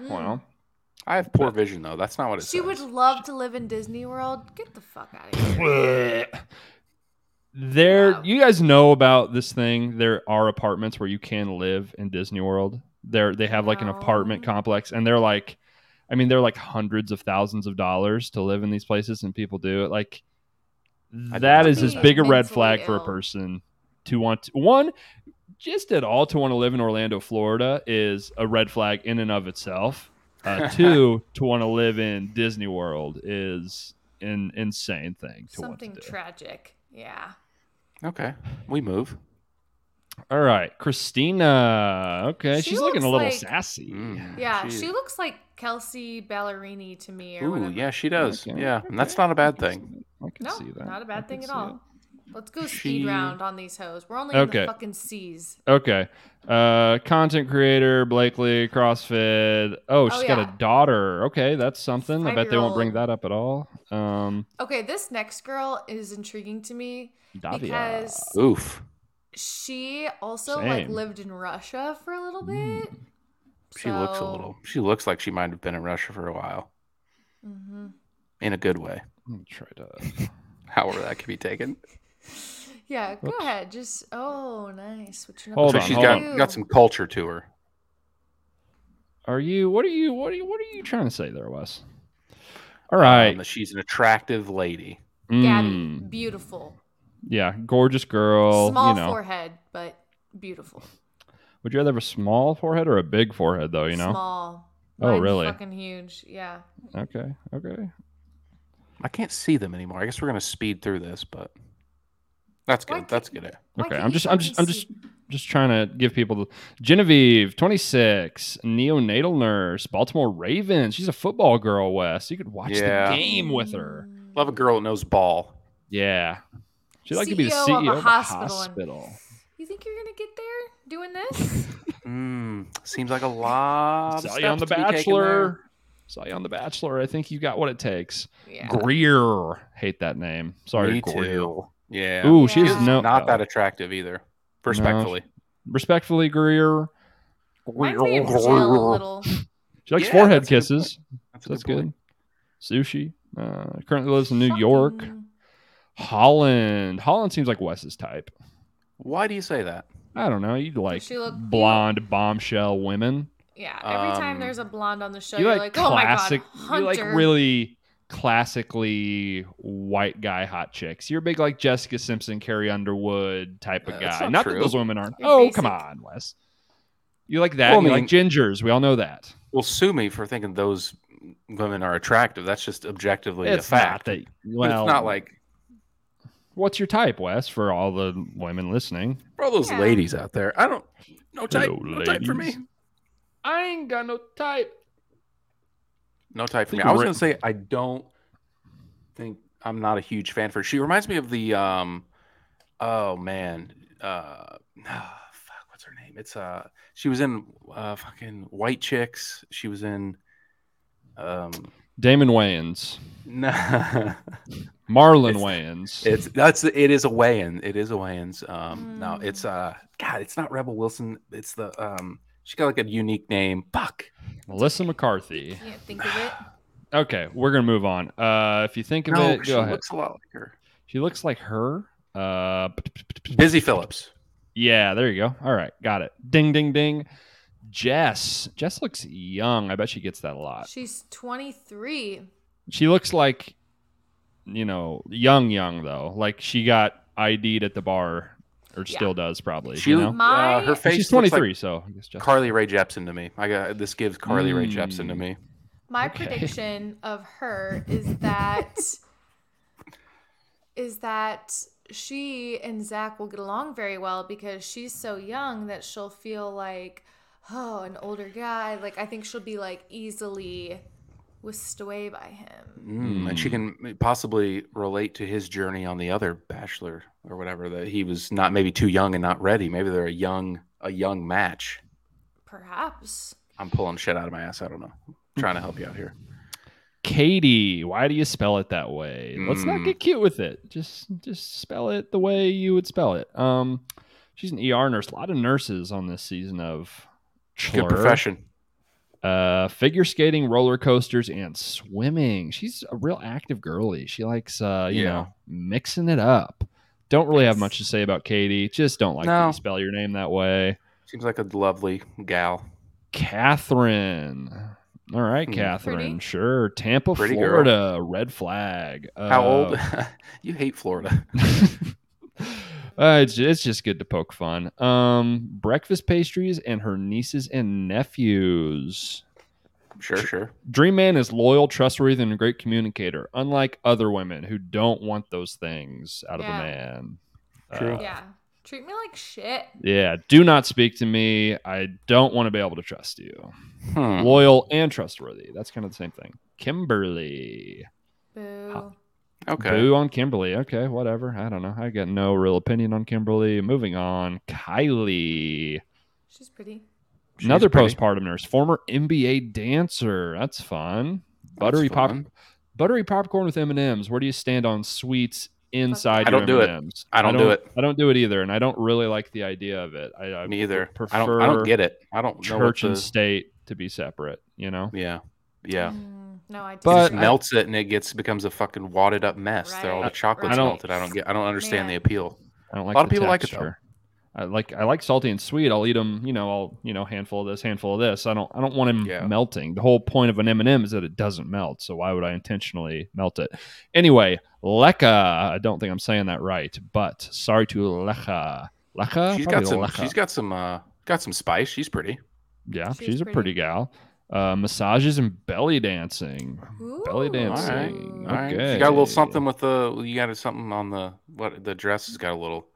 S3: Mm.
S1: Well,
S2: I have poor vision though. That's not what it
S3: She
S2: says.
S3: would love to live in Disney World. Get the fuck out of here.
S1: there.
S3: Wow.
S1: You guys know about this thing? There are apartments where you can live in Disney World. There, they have like an apartment complex, and they're like, I mean, they're like hundreds of thousands of dollars to live in these places, and people do it. Like,
S2: I
S1: that
S2: did
S1: is
S3: not
S1: as
S3: know
S1: big a red
S3: Mentally
S1: flag for a
S3: ill.
S1: person to want to, one just at all to want to live in Orlando, Florida is a red flag in and of itself. Uh, two, to want to live in Disney World is an insane thing to
S3: Something
S1: want to do.
S3: tragic. Yeah.
S2: Okay, we move.
S1: all right, Christina. Okay,
S3: She
S1: she's looking a little
S3: like-
S1: sassy.
S2: Mm,
S3: Yeah.
S2: she-
S3: She looks like Kelsea Ballerini to me or
S2: Ooh,
S3: whatever.
S2: yeah, she does.
S1: Okay,
S2: Yeah,
S1: okay,
S2: and that's not a bad
S1: I can
S2: thing.
S1: I can
S3: No,
S1: see that.
S3: not a bad thing at
S1: see
S3: all. Let's go
S2: She-
S3: speed round on these hoes. We're only in the fucking C's.
S1: Okay. Uh, content creator, Blakely, CrossFit. Oh, she's got a daughter. Okay, that's something. I bet they won't bring that up at all. Um,
S3: Okay, this next girl is intriguing to me
S1: Davia.
S3: because
S2: Oof.
S3: she also like lived in Russia for a little
S1: Mm.
S3: bit.
S2: She looks a little. She looks like she might have been in Russia for a while,
S3: Mhm.
S2: in a good way.
S1: Let me try to.
S2: However, that could be taken.
S3: Yeah, go
S1: Whoops.
S3: ahead. Just oh, nice. Switching up
S1: Hold
S2: so
S3: the
S1: on,
S2: she's
S1: hold
S2: got
S1: on.
S2: got some culture to her.
S1: Are you? What are you? What are you? What are you trying to say there, Wes? All right.
S2: Um, she's an attractive lady.
S3: Gabby,
S1: Mm,
S3: beautiful.
S1: yeah, gorgeous girl.
S3: Small
S1: you know,
S3: forehead, but beautiful.
S1: would you rather have a small forehead or a big forehead, though? You know.
S3: Small.
S1: Oh,
S3: Mine's
S1: really?
S3: Fucking huge. Yeah.
S1: Okay. Okay.
S2: I can't see them anymore. I guess we're gonna speed through this, but that's
S3: Why
S2: good. That's good.
S1: Okay. I'm just. I'm just. I'm just. Just trying to give people the Genevieve, 26, neonatal nurse, Baltimore Ravens. She's a football girl, Wes. You could watch
S2: Yeah.
S1: the game with her.
S2: Love a girl that knows ball.
S1: Yeah. She'd like to be the
S3: CEO of
S1: CEO
S3: a
S1: of a
S3: hospital
S1: hospital.
S3: You think you're gonna get there doing this?
S2: Mm, seems like a lot. Of
S1: Saw you on The
S2: steps to be taken there.
S1: Bachelor. Saw you on The Bachelor. I think you got what it takes.
S3: yeah.
S1: Greer. Hate that name. Sorry,
S2: Me
S1: Greer.
S2: too. Yeah.
S1: Ooh, she
S3: Yeah.
S1: is no
S2: not that attractive either. Respectfully.
S1: respectfully Greer.
S3: Reminds me of a little.
S1: She likes
S2: Yeah,
S1: forehead
S2: that's a good
S1: kisses.
S2: That's, a
S1: That's
S2: good.
S1: good. Sushi. Uh, currently lives in New York. Holland. Holland seems like Wes's type.
S2: Why do you say that?
S1: I don't know. You like
S3: she look-
S1: blonde bombshell women.
S3: Yeah. Every time
S2: Um,
S3: there's a blonde on the show,
S1: You
S3: you're
S1: like,
S3: like, oh my god,
S1: classic.
S3: Hunter.
S1: you like really classically white guy hot chicks. You're a big like Jessica Simpson, Carrie Underwood type of
S2: Uh,
S1: guy.
S2: not
S1: Not that those women aren't.
S3: You're
S1: oh,
S3: basic.
S1: come on, Wes. You like that?
S2: Well, I
S1: you like gingers. We all know that.
S2: Well, sue me for thinking those women are attractive. That's just objectively
S1: it's
S2: a fact.
S1: not that. Well,
S2: it's not like
S1: what's your type, Wes? For all the women listening,
S2: for all those
S3: Yeah.
S2: ladies out there. I don't no type.
S1: Hello,
S2: no type for me.
S1: I ain't got no type.
S2: No type for me. I was gonna say I don't think I'm not a huge fan for her. She reminds me of the um oh man. Uh fuck, what's her name? It's uh she was in uh fucking White Chicks. She was in um
S1: Damon Wayans,
S2: no
S1: Marlon
S2: It's-
S1: Wayans.
S2: it's that's it is a weigh-in. It is a weigh-ins. Um no,
S3: Mm.
S2: it's uh God, it's not Rebel Wilson. It's the um she got like a unique name. Fuck.
S1: Melissa McCarthy.
S3: Can't think of it.
S1: Okay, we're gonna move on. Uh, if you think of
S2: No,
S1: it,
S2: she
S1: go ahead.
S2: looks a lot like her.
S1: She looks like her. Uh,
S2: Busy Phillips.
S1: yeah, there you go. All right, got it. Ding, ding, ding. Jess. Jess looks young. I bet she gets that a lot.
S3: She's 23.
S1: She looks like, you know, young, young though. Like she got ID'd at the bar, or
S3: Yeah.
S1: still does probably.
S2: She
S1: you know,
S3: My-
S2: uh, her face
S1: she's 23,
S2: like
S1: so I guess Jess.
S2: Carly Rae Jepsen to me. I got this gives Carly Rae
S1: Mm.
S2: Jepsen to me.
S3: My
S1: Okay.
S3: prediction of her is that is that she and Zach will get along very well because she's so young that she'll feel like, oh, an older guy. Like I think she'll be like easily whisked away by him.
S2: Mm, And she can possibly relate to his journey on the other Bachelor or whatever that he was not maybe too young and not ready. Maybe they're a young a young match.
S3: Perhaps.
S2: I'm pulling shit out of my ass. I don't know. trying to help you out here.
S1: Kaity. Why do you spell it that way? Let's not
S2: Mm.
S1: get cute with it. Just just spell it the way you would spell it. Um, she's an ER nurse. A lot of nurses on this season of
S2: Good
S1: Chlur.
S2: profession.
S1: Uh, figure skating, roller coasters, and swimming. She's a real active girly. She likes, uh, you
S2: Yeah.
S1: know, mixing it up. Don't really have much to say about Kaity. Just don't like that
S2: No.
S1: you spell your name that way.
S2: Seems like a lovely gal.
S1: Catherine. All right,
S2: Hmm.
S1: Catherine.
S3: Pretty.
S1: Sure. Tampa,
S2: Pretty girl.
S1: Florida. Red flag.
S2: How
S1: Uh,
S2: old? you hate Florida.
S1: Uh, it's it's just good to poke fun. Um, breakfast pastries and her nieces and nephews.
S2: Sure, sure.
S1: Dream Man is loyal, trustworthy, and a great communicator. Unlike other women who don't want those things out of a man.
S2: True.
S1: Uh,
S3: Yeah. Treat me like shit.
S1: yeah. Do not speak to me. I don't want to be able to trust you.
S2: Hmm.
S1: Loyal and trustworthy. That's kind of the same thing. Kimberly.
S3: Boo.
S2: Okay.
S1: Boo on Kimberly. Okay, whatever. I don't know. I got no real opinion on Kimberly. Moving on. Kylee.
S3: She's pretty.
S2: She's
S1: Another
S2: pretty.
S1: postpartum nurse, former NBA dancer. That's fun. Buttery
S2: That's
S1: pop, buttery popcorn with M and M's. Where do you stand on sweets inside
S3: I
S2: don't do it.
S1: M&Ms?
S2: I don't do it.
S1: I don't do it either, and I don't really like the idea of it. I, I
S2: Me either.
S1: would
S2: I don't. I don't get it. I don't know what
S1: Church and
S2: the.
S1: state to be separate. You know.
S2: Yeah. Yeah.
S3: Mm, no, I
S2: It
S1: But
S2: just
S1: I-
S2: melts it and it gets becomes a fucking wadded up mess. There, all the
S3: Right,
S2: chocolate's
S1: I don't-
S2: melted. I don't get. I don't understand the appeal.
S1: I don't like
S2: A lot of
S1: the
S2: people like it, though.
S1: I like I like salty and sweet. I'll eat them. You know, I'll you know handful of this, handful of this. I don't I don't want them
S2: Yeah.
S1: melting. The whole point of an M and m is that it doesn't melt. So why would I intentionally melt it? Anyway, Lekha. I don't think I'm saying that right, but sorry to Lekha. Lekha.
S2: She's
S1: Probably
S2: got some.
S1: Lekha.
S2: She's got some. Uh, got some spice. She's pretty.
S1: yeah.
S3: She's
S1: She's, a
S3: pretty.
S1: pretty gal. Uh, massages and belly dancing. Belly dancing.
S2: All right.
S1: Okay.
S2: She got a little something with the. You got something on the what? The dress has got a little.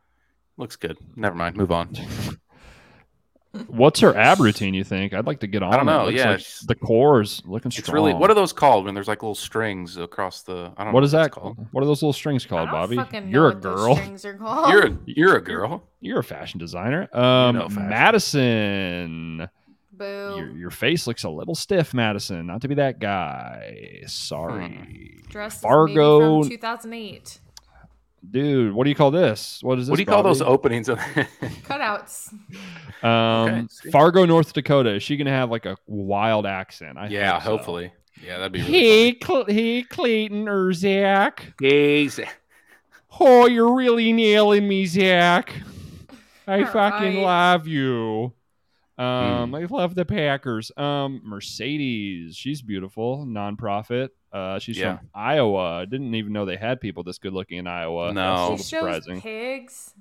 S2: Looks good. Never mind. Move on.
S1: What's her ab routine? You think? I'd like to get on.
S2: I
S1: don't
S2: know,
S1: Looks
S2: yeah,
S1: like the core's looking strong.
S2: It's really. What are those called when there's like little strings across the? I don't know
S1: What is
S2: what
S1: that
S2: called.
S1: called? What are those little strings
S3: I
S1: called,
S3: don't
S1: Bobby?
S3: fucking
S1: You're a
S3: what those
S1: girl.
S3: strings are called.
S2: You're a you're a girl.
S1: You're a fashion designer. Um,
S2: know fashion.
S1: Madison,
S3: Boo.
S1: your, your face looks a little stiff, Madison. Not to be that guy. Sorry,
S3: Dress
S1: Fargo-
S3: Fargo from 2008.
S1: dude. What do you call this? What is this?
S2: What do you call those openings? Of
S3: Cutouts.
S1: Um,
S2: Okay.
S1: Fargo, North Dakota. Is she gonna have like a wild accent? I
S2: yeah,
S1: hope so.
S2: hopefully. Yeah, that'd be really
S1: Hey, Cl- hey, Clayton or Zach.
S2: funny. Hey,
S1: Oh, you're really nailing me, Zach. I
S3: All
S1: fucking
S3: right.
S1: love you. Um, I love the Packers. Um, Mercedes, she's beautiful, nonprofit. Uh, she's
S2: Yeah.
S1: from Iowa. I didn't even know they had people this good looking in Iowa.
S2: No.
S1: That's
S3: She
S1: little
S3: shows
S1: surprising.
S3: pigs.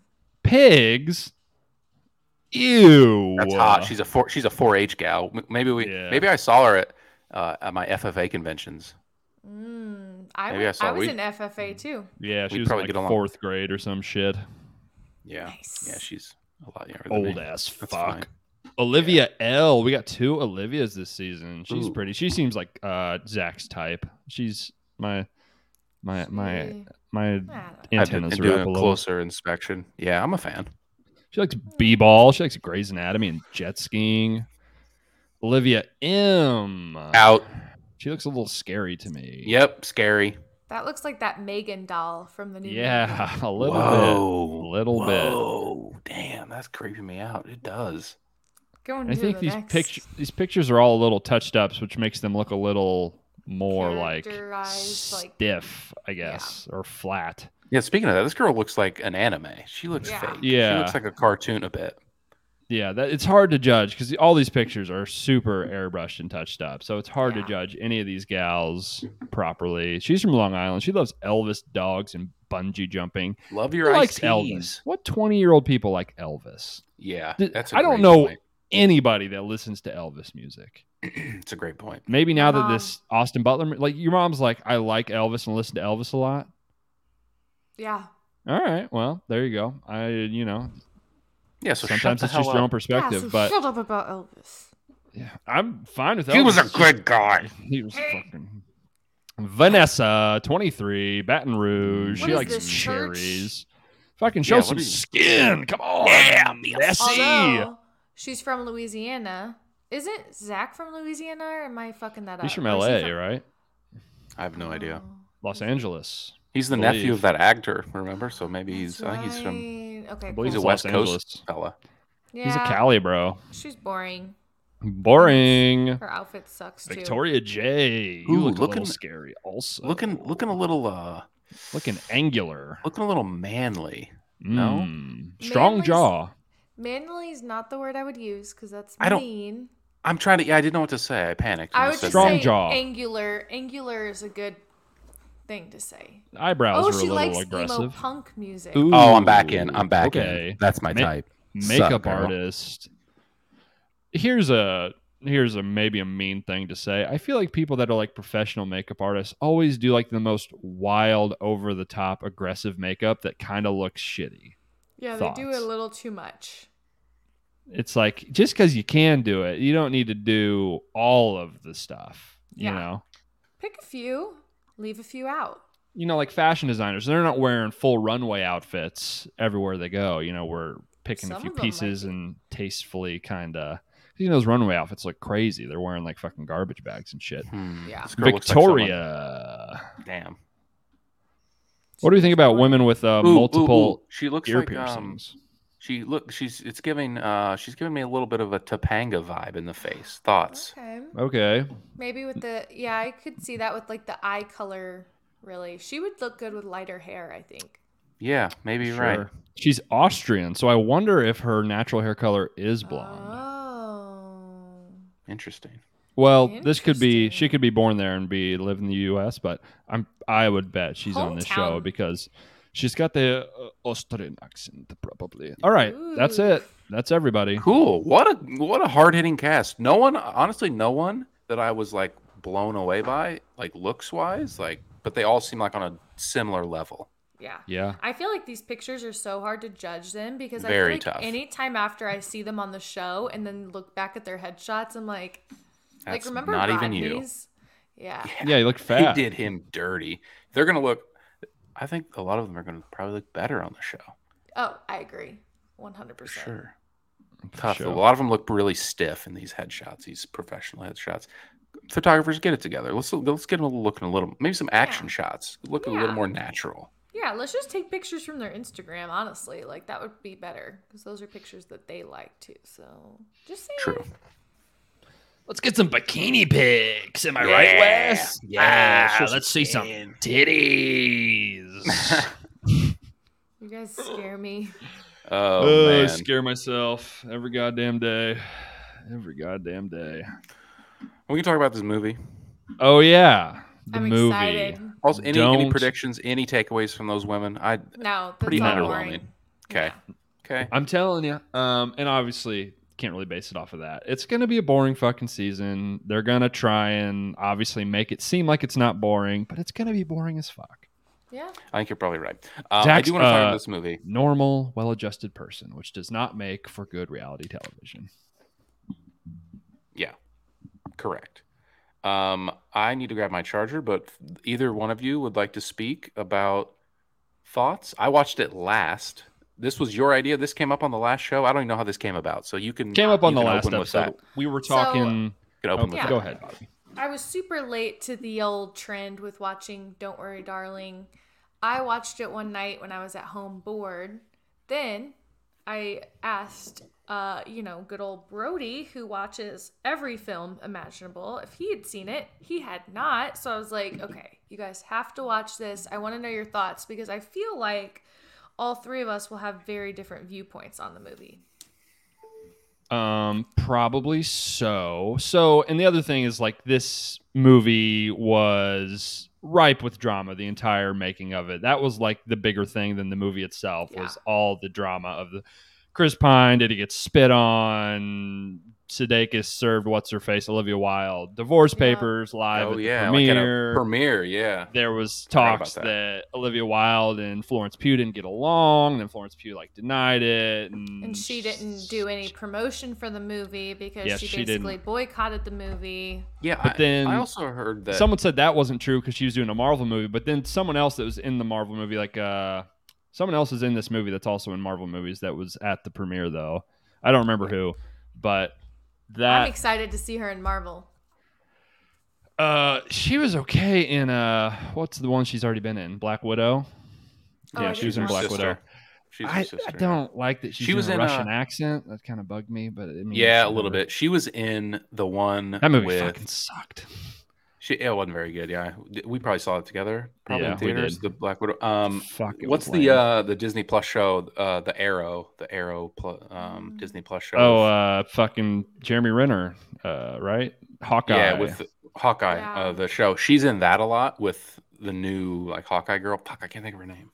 S1: Pigs. Ew.
S2: That's hot. She's a four. She's a 4-H gal. Maybe we.
S1: Yeah.
S2: Maybe I saw her at uh, at my FFA conventions.
S3: Mm, I,
S2: Maybe I saw-
S3: I was
S2: we-
S3: in FFA too.
S1: yeah, she
S2: we'd
S1: was
S2: probably
S1: like
S2: get along.
S1: fourth grade or some shit.
S2: Yeah.
S3: Nice.
S2: Yeah, she's a lot younger. Than
S1: Old
S2: me.
S1: ass
S2: That's
S1: fuck.
S2: fine.
S1: Olivia L. We got two Olivias this season. She's
S2: Ooh.
S1: pretty. She seems like uh Zach's type. She's my my my my
S2: I've been,
S1: antennas are
S2: doing
S1: up a
S2: a
S1: little.
S2: closer inspection. Yeah, I'm a fan.
S1: She likes b-ball. She likes Grey's Anatomy and jet skiing. Olivia M.
S2: Out.
S1: She looks a little scary to me.
S2: Yep. Scary.
S3: That looks like that M3GAN doll from the new movie.
S1: Yeah, a little
S2: Whoa.
S1: bit. A little bit.
S2: Whoa. Damn, that's creeping me out. It does.
S3: Going
S1: I think
S3: the
S1: these pictures these pictures are all a little touched ups, which makes them look a little more like
S3: Characterized, like-
S1: stiff, I guess, or flat.
S2: Yeah. Speaking of that, this girl looks like an anime. She looks
S3: Yeah.
S2: fake.
S1: Yeah.
S2: She looks like a cartoon a bit.
S1: Yeah, that it's hard to judge because all these pictures are super airbrushed and touched up, so it's hard
S3: Yeah.
S1: to judge any of these gals properly. She's from Long Island. She loves Elvis dogs and bungee jumping.
S2: Love
S1: Who
S2: your
S1: likes
S2: ice
S1: Elvis? What twenty-year-old people like Elvis?
S2: Yeah. That's. I
S1: I don't know anybody that listens to Elvis music.
S2: it's a great point.
S1: Maybe now
S3: My
S1: that this Austin Butler, like your mom's like, I like Elvis and listen to Elvis a lot.
S3: Yeah.
S1: All right, well, there you go. I, you know,
S2: Yeah. So
S1: sometimes it's just
S2: hell
S1: your own perspective,
S3: yeah, so
S1: but
S3: shut up about Elvis.
S1: yeah, I'm fine with Elvis.
S2: He was a good guy.
S1: He was fucking. Vanessa, 23, Baton Rouge.
S3: What
S1: she likes
S3: this, church?
S1: cherries. Fucking show
S2: Yeah,
S1: some skin. Come on.
S2: Yeah, be a
S1: Nessie.
S3: Although she's from Louisiana. Isn't Zach from Louisiana or am I fucking that up?
S1: He's from
S3: Or is
S1: LA,
S3: he from-
S1: right?
S2: I have no idea.
S3: Oh,
S1: Los Angeles.
S2: He's the
S1: Believe.
S2: nephew of that actor. Remember? So maybe he's.
S3: that's
S2: I think he's from.
S3: right. Okay,
S1: I believe
S3: cool.
S2: He's a
S1: Los
S2: West
S1: Angeles.
S2: Coast fella.
S3: yeah,
S1: He's a Cali bro.
S3: She's boring.
S1: Boring.
S3: Her outfit sucks too.
S1: Victoria J. You
S2: Ooh,
S1: look a
S2: looking-
S1: little scary. Also,
S2: Looking, looking a little, uh,
S1: looking angular.
S2: looking a little manly. No?
S1: Mm. strong
S3: Manly's-
S1: jaw.
S3: Manly is not the word I would use because that's
S2: I don't-
S3: mean.
S2: I'm trying to. Yeah, I didn't know what to say. I panicked.
S3: I
S2: you
S3: would just
S1: Strong
S3: say
S1: jaw.
S3: angular. Angular is a good thing to say.
S1: Eyebrows
S3: oh,
S1: are a
S3: she
S1: little
S3: likes
S1: aggressive.
S3: emo punk music.
S1: Ooh.
S2: Oh, I'm back in. I'm back
S1: okay.
S2: in. That's my
S1: Ma-
S2: type.
S1: makeup
S2: Suck,
S1: artist. Here's a here's a maybe a mean thing to say. I feel like people that are like professional makeup artists always do like the most wild, over the top, aggressive makeup that kind of looks shitty.
S3: Yeah, they do a little too much.
S1: It's like just because you can do it, you don't need to do all of the stuff. You
S3: Yeah.
S1: know,
S3: Pick a few, leave a few out.
S1: you know, like fashion designers, they're not wearing full runway outfits everywhere they go. You know, we're picking a few
S3: of them might
S1: pieces and tastefully kind of. You know, those runway outfits look crazy. They're wearing like fucking garbage bags and shit.
S2: Hmm.
S3: Yeah.
S2: This girl looks like
S1: Victoria.
S2: Damn.
S1: What do you think about women with uh,
S2: Ooh, ooh,
S1: multiple
S2: ooh. She looks
S1: ear
S2: like um,
S1: piercings?
S2: she look. She's. It's giving. Uh, she's giving me a little bit of a Topanga vibe in the face. Thoughts?
S3: Okay.
S1: okay.
S3: Maybe with the yeah, I could see that with like the eye color. Really, she would look good with lighter hair. I think.
S2: Yeah, maybe you're right.
S1: She's Austrian, so I wonder if her natural hair color is blonde.
S3: Oh.
S2: Interesting.
S1: Well, this could be she could be born there and be live in the U.S., but I'm I would bet she's on this show
S3: Hometown.
S1: because she's got the uh, Austrian accent probably. All right, that's
S3: Ooh.
S1: it. That's everybody.
S2: Cool. What a what a hard hitting cast. No one, honestly, no one that I was like blown away by, like looks wise, like, but they all seem like on a similar level.
S3: Yeah.
S1: Yeah.
S3: I feel like these pictures are so hard to judge them because I
S2: Very
S3: feel like
S2: tough.
S3: anytime after I see them on the show and then look back at their headshots, I'm like, like remember
S2: not even you.
S3: Rodney's? Yeah.
S1: Yeah, you look fat.
S2: He did him dirty. They're gonna look. I think a lot of them are gonna probably look better on the show.
S3: Oh, I agree, one
S2: hundred
S3: percent.
S2: sure. Tough.
S1: sure.
S2: A lot of them look really stiff in these headshots. These professional headshots. Photographers, get it together. Let's let's get them looking a little. Maybe some action
S3: Yeah.
S2: shots. Look a little more natural.
S3: Yeah, let's just take pictures from their Instagram. Honestly, like that would be better because those are pictures that they like too. So just saying.
S2: True.
S1: Let's get some bikini pics. Am I
S2: Yeah.
S1: right, Wes?
S2: Yeah,
S1: Ah,
S2: show
S1: let's see some titties.
S3: You guys scare me.
S2: Oh
S1: Oh, I scare myself every goddamn day. Every goddamn day.
S2: We can talk about this movie.
S1: Oh yeah, the
S3: I'm
S1: movie.
S3: excited.
S2: Also, any any
S1: Don't-
S2: predictions? Any takeaways from those women? I
S3: No,
S2: Pretty
S3: all
S2: underwhelming. okay.
S3: Yeah.
S2: Okay.
S1: I'm telling you. Um, and obviously can't really base it off of that. It's gonna be a boring fucking season. They're gonna try and obviously make it seem like it's not boring, but it's gonna be boring as fuck.
S3: Yeah.
S2: I think you're probably right. Um, I
S1: Zach's,
S2: do want to talk
S1: uh,
S2: about this movie.
S1: Normal, well-adjusted person, which does not make for good reality television.
S2: Yeah, correct. Um, I need to grab my charger, but either one of you would like to speak about thoughts? I watched it last. This was your idea. This came up on the last show. I don't even know how this came about. So you can
S1: Came up on the last
S2: open
S1: episode.
S2: that.
S1: We were talking.
S2: You can
S1: Oh,
S2: open with
S3: Yeah.
S1: Go ahead,
S3: I was super late to the old trend with watching Don't Worry Darling. I watched it one night when I was at home bored. Then I asked uh, you know, good old Brody who watches every film imaginable if he had seen it. He had not. So I was like, okay, you guys have to watch this. I want to know your thoughts because I feel like all three of us will have very different viewpoints on the movie.
S1: Um, probably so. So, and the other thing is like this movie was ripe with drama the entire making of it. That was like the bigger thing than the movie itself was all the drama of the Chris Pine. Did he get spit on? Sudeikis served what's her face Olivia Wilde divorce
S3: Yeah.
S1: papers live
S2: Oh
S1: at the
S2: yeah, like at a
S1: premiere.
S2: premiere. Yeah.
S1: there was talks
S2: that.
S1: that. Olivia Wilde and Florence Pugh didn't get along, and then Florence Pugh like denied it, and,
S3: And she didn't do any promotion for the movie because
S1: Yeah,
S3: she
S1: she
S3: basically
S1: didn't.
S3: boycotted the movie.
S2: Yeah.
S1: But
S2: I,
S1: then
S2: I also heard that.
S1: Someone said that wasn't true because she was doing a Marvel movie, but then someone else that was in the Marvel movie, like uh, someone else is in this movie that's also in Marvel movies that was at the premiere though. I don't remember who, but
S3: I'm excited to see her in Marvel.
S1: uh, she was okay in uh, what's the one she's already been in? Black Widow.
S3: Oh,
S1: yeah,
S3: I
S1: she was in Black
S3: that.
S1: Widow.
S2: She's
S1: I,
S2: a sister.
S1: I don't like that she's
S2: She was
S1: in a
S2: in,
S1: Russian
S2: uh,
S1: accent. That kind of bugged me, but I mean,
S2: Yeah, a little bit. She was in the one
S1: That movie
S2: with.
S1: fucking sucked.
S2: She, it wasn't very good. Yeah, we probably saw it together. Probably
S1: Yeah,
S2: in
S1: we
S2: theaters.
S1: did.
S2: The Black Widow. Um,
S1: Fuck. it
S2: what's the
S1: lame.
S2: uh the Disney Plus show? Uh, the Arrow, the Arrow pl- um
S3: Mm.
S2: Disney Plus show.
S1: Oh, uh, fucking Jeremy Renner, uh, right? Hawkeye.
S2: yeah, with Hawkeye,
S3: Yeah.
S2: uh, the show. She's in that a lot with the new like Hawkeye girl. Fuck, I can't think of her name.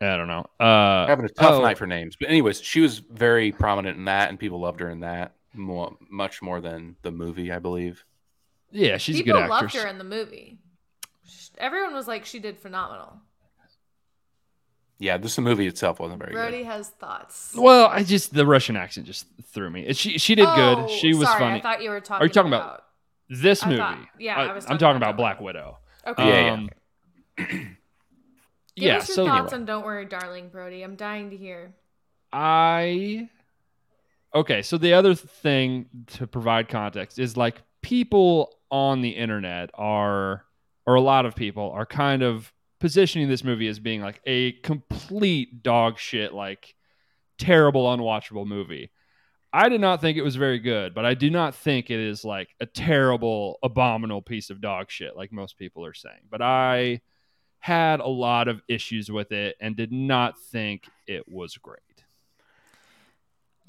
S1: I don't know. Uh,
S2: Having a tough
S1: oh,
S2: night for names, but anyways, she was very prominent in that, and people loved her in that more, much more than the movie, I believe.
S1: Yeah, she's
S3: People
S1: a good actress.
S3: loved her in the movie. Sh- Everyone was like, she did phenomenal.
S2: Yeah, just the movie itself wasn't very good.
S3: Brody
S2: good.
S3: has thoughts.
S1: Well, I just the Russian accent just threw me. She she did
S3: Oh,
S1: good. She was
S3: sorry,
S1: funny.
S3: I thought you were talking.
S1: Are you talking about- this
S3: I
S1: movie.
S3: thought- yeah, I was
S1: I'm
S3: talking
S1: talking
S3: about
S1: about Black
S3: Black
S1: Widow.
S3: Okay.
S2: Yeah, yeah.
S1: Um,
S3: Give
S1: yeah.
S3: us your
S1: So
S3: thoughts
S1: anyway,
S3: on "Don't Worry, Darling," Brody. I'm dying to hear.
S1: I okay. So the other thing to provide context is like people on the internet are, or a lot of people are kind of positioning this movie as being like a complete dog shit, like terrible, unwatchable movie. I did not think it was very good, but I do not think it is like a terrible, abominable piece of dog shit like most people are saying. But I had a lot of issues with it and did not think it was great.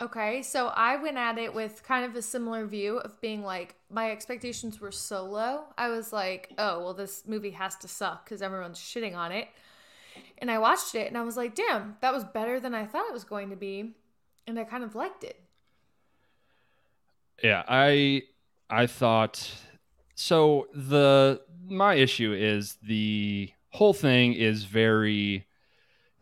S3: Okay, so I went at it with kind of a similar view of being like, my expectations were so low. I was like, oh, well, this movie has to suck because everyone's shitting on it. And I watched it and I was like, damn, that was better than I thought it was going to be. And I kind of liked it.
S1: Yeah, I I thought so the my issue is the whole thing is very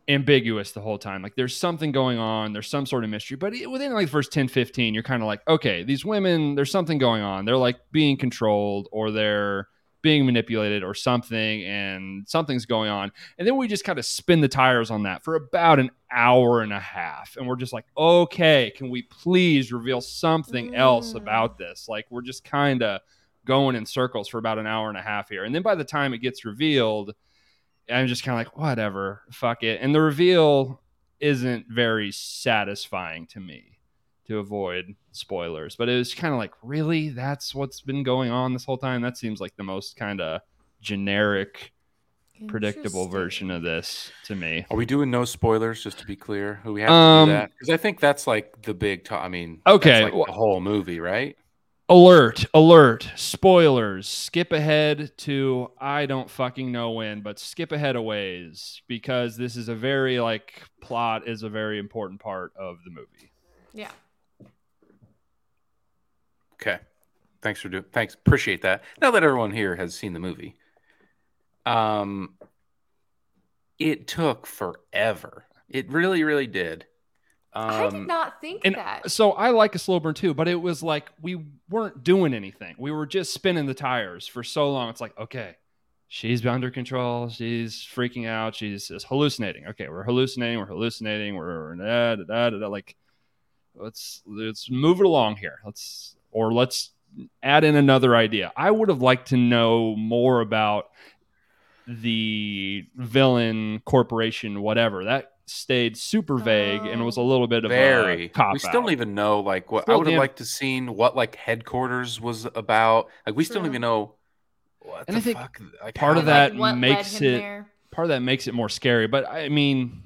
S1: ambiguous the whole time. Like there's something going on, there's some sort of mystery, but within like the first 10 15 you're kind of like, okay, these women, there's something going on. They're like being controlled or they're being manipulated or something and something's going on. And then we just kind of spin the tires on that for about an hour and a half. And we're just like, okay, can we please reveal something else
S3: Mm.
S1: about this? Like we're just kind of going in circles for about an hour and a half here. And then by the time it gets revealed, I'm just kind of like, whatever, fuck it. And the reveal isn't very satisfying to me to avoid spoilers, but it was kind of like, really? That's what's been going on this whole time? That seems like the most kind of generic, predictable version of this to me.
S2: Are we doing no spoilers? Just to be clear, who we have to
S1: Um,
S2: do that because I think that's like the big. To- I mean, that's
S1: Okay,
S2: like
S1: well-
S2: the whole movie, right?
S1: Alert, alert, spoilers. Skip ahead to I don't fucking know when, but skip ahead a ways because this is a very like plot is a very important part of the movie.
S3: Yeah.
S2: Okay. Thanks for doing. Thanks, appreciate that. Now that everyone here has seen the movie, um, it took forever. It really, really did. Um,
S3: I did not think that.
S1: So I like a slow burn too, but it was like we weren't doing anything. We were just spinning the tires for so long. It's like, okay, she's under control. She's freaking out. She's just hallucinating. Okay, we're hallucinating. We're hallucinating. We're da, da, da, da, da. like, let's let's move it along here. Let's or let's add in another idea. I would have liked to know more about the villain corporation, whatever that stayed super vague and was a oh. little bit of a
S2: very.
S1: cop
S2: we still don't even know like what
S1: Still
S2: I would have liked to seen what like headquarters was about. Like we still don't even know. What
S1: And
S2: the
S1: I think
S2: fuck? Like,
S1: part of that
S3: what
S1: makes it-
S3: there.
S1: part of that makes it more scary. But I mean,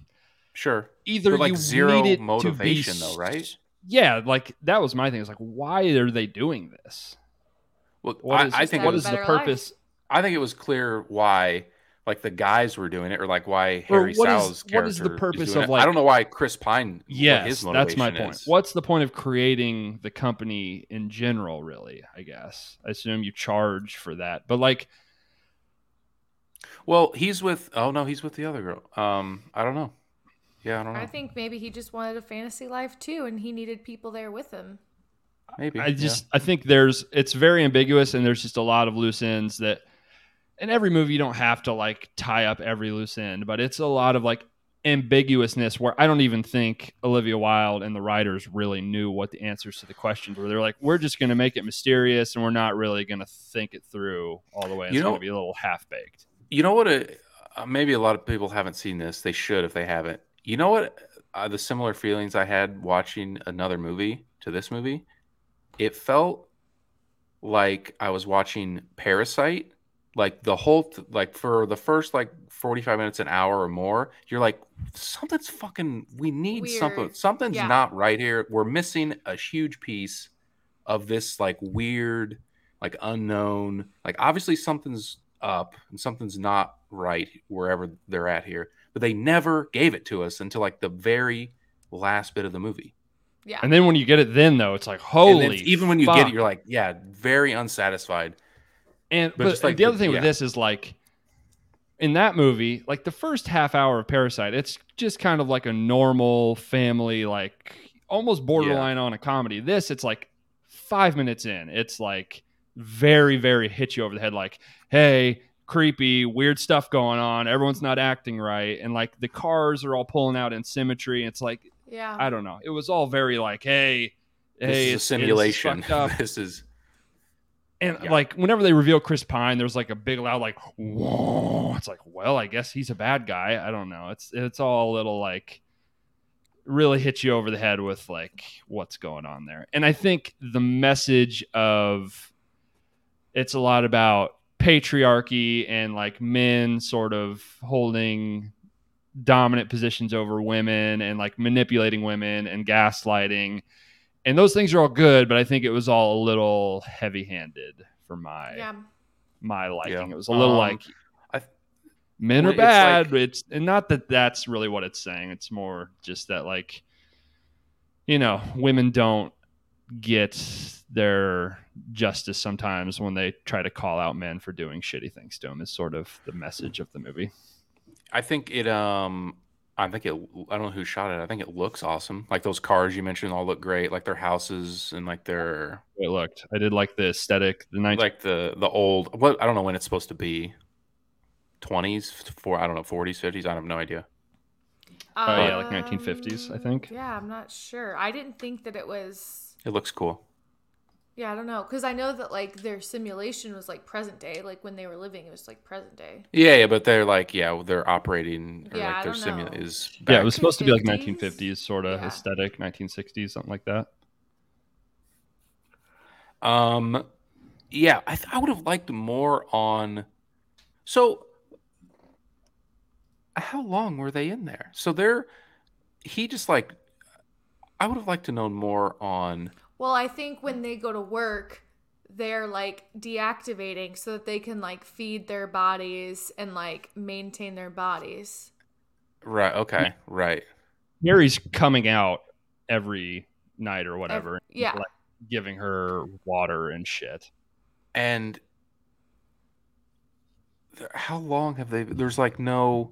S2: sure,
S1: either
S2: But, like,
S1: you
S2: zero
S1: need it
S2: motivation,
S1: to be,
S2: though, right?
S1: Yeah, like that was my thing. It's like, why are they doing this?
S2: well,
S1: What
S2: I,
S1: is,
S2: I think
S3: have
S1: what
S2: it
S3: a
S1: is
S2: was,
S1: the
S3: better life.
S1: purpose?
S2: I think it was clear why like the guys were doing it, or like why
S1: Or
S2: Harry
S1: what is-
S2: Styles'
S1: what
S2: character
S1: is the purpose
S2: doing
S1: of,
S2: it.
S1: like-
S2: I don't know why Chris Pine. what
S1: Yes,
S2: his
S1: that's my
S2: motivation
S1: point.
S2: is.
S1: What's the point of creating the company in general? Really, I guess. I assume you charge for that, but like,
S2: Well, he's with. Oh no, he's with the other girl. Um, I don't know. Yeah, I don't know.
S3: I think maybe he just wanted a fantasy life too, and he needed people there with him.
S2: Maybe.
S1: I just I think there's it's very ambiguous and there's just a lot of loose ends that in every movie you don't have to like tie up every loose end, but it's a lot of like ambiguousness where I don't even think Olivia Wilde and the writers really knew what the answers to the questions were. They're like, we're just going to make it mysterious and we're not really going to think it through all the way. It's going to be a little half baked.
S2: You know what? A, uh, maybe a lot of people haven't seen this. They should if they haven't. You know what? Uh, the similar feelings I had watching another movie to this movie. It felt like I was watching Parasite. Like the whole, th- like for the first like forty-five minutes, an hour or more, you're like, something's fucking. We need something. Something's
S3: Yeah.
S2: not right here. We're missing a huge piece of this like weird, like unknown. Like obviously something's up and something's not right wherever they're at here. But they never gave it to us until like the very last bit of the movie.
S3: Yeah.
S1: And then when you get it, then though, it's like holy.
S2: then even when you get it, you're like, yeah, very unsatisfied.
S1: And
S2: But
S1: but,
S2: just like
S1: the
S2: the-
S1: other thing with this is like in that movie, like the first half hour of Parasite, it's just kind of like a normal family, like almost borderline on a comedy. This, it's like five minutes in, it's like very, very hit you over the head, like, hey, creepy, weird stuff going on. Everyone's not acting right. And like the cars are all pulling out in symmetry. It's like,
S3: yeah.
S1: I don't know. It was all very like, hey,
S2: This
S1: hey,
S2: is a
S1: it's- it's
S2: simulation.
S1: fucked
S2: this is
S1: And
S2: Yeah.
S1: like whenever they reveal Chris Pine, there's like a big loud like whoa. It's like, well, I guess he's a bad guy. I don't know. It's it's all a little like really hits you over the head with like what's going on there. And I think the message of it's a lot about patriarchy and like men sort of holding dominant positions over women and like manipulating women and gaslighting and those things are all good but i think it was all a little heavy-handed for my
S3: yeah.
S1: my liking
S2: Yeah.
S1: it was a little
S2: Um,
S1: like
S2: I-
S1: men
S2: well,
S1: are
S2: it's
S1: bad
S2: like-
S1: it's and not that that's really what it's saying it's more just that like you know women don't get their justice sometimes when they try to call out men for doing shitty things to them is sort of the message of the movie
S2: I think it um I think it I don't know who shot it. I think it looks awesome. Like those cars you mentioned all look great. Like their houses and like their
S1: it looked i did like the aesthetic the 19
S2: like the the old what I don't know when it's supposed to be. 20s for I don't know 40s 50s I have no idea.
S1: Uh, oh, yeah, like 1950s, I think.
S3: Yeah, I'm not sure. I didn't think that it was.
S2: It looks cool.
S3: Yeah, I don't know, because I know that like their simulation was like present day, like when they were living, it was like present day.
S2: Yeah, yeah, but they're like yeah, they're operating or
S3: Yeah, I
S2: like their
S3: don't
S2: simula is
S1: yeah it was supposed to be like 1950s sort of
S3: Yeah.
S1: aesthetic 1960s something like that
S2: Um, yeah, I, th- I would have liked more on. So, how long were they in there? So they're he just like. I would have liked to know more on.
S3: Well, I think when they go to work, they're like deactivating so that they can like feed their bodies and like maintain their bodies.
S2: Right. Okay. Right.
S1: Harry's coming out every night or whatever
S3: yeah.
S1: like, giving her water and shit
S2: And how long have they? There's like no.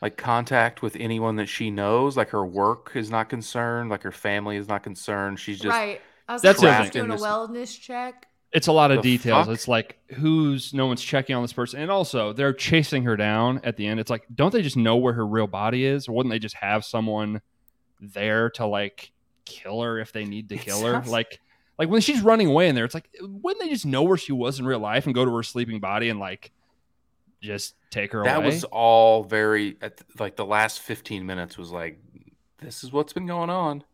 S2: Like contact with anyone that she knows, like her work is not concerned, like her family is not concerned. She's just
S3: right. I was
S1: That's
S3: like,
S1: the
S3: doing a wellness check.
S1: it's a lot of
S2: The
S1: details
S2: fuck?
S1: it's like who's no one's checking on this person and also they're chasing her down at the end it's like don't they just know where her real body is or wouldn't they just have someone there to like kill her if they need to
S2: It
S1: kill her like like when she's running away in there it's like wouldn't they just know where she was in real life and go to her sleeping body and like just take her
S2: that
S1: away That
S2: was all very like the last 15 minutes was like this is what's been going on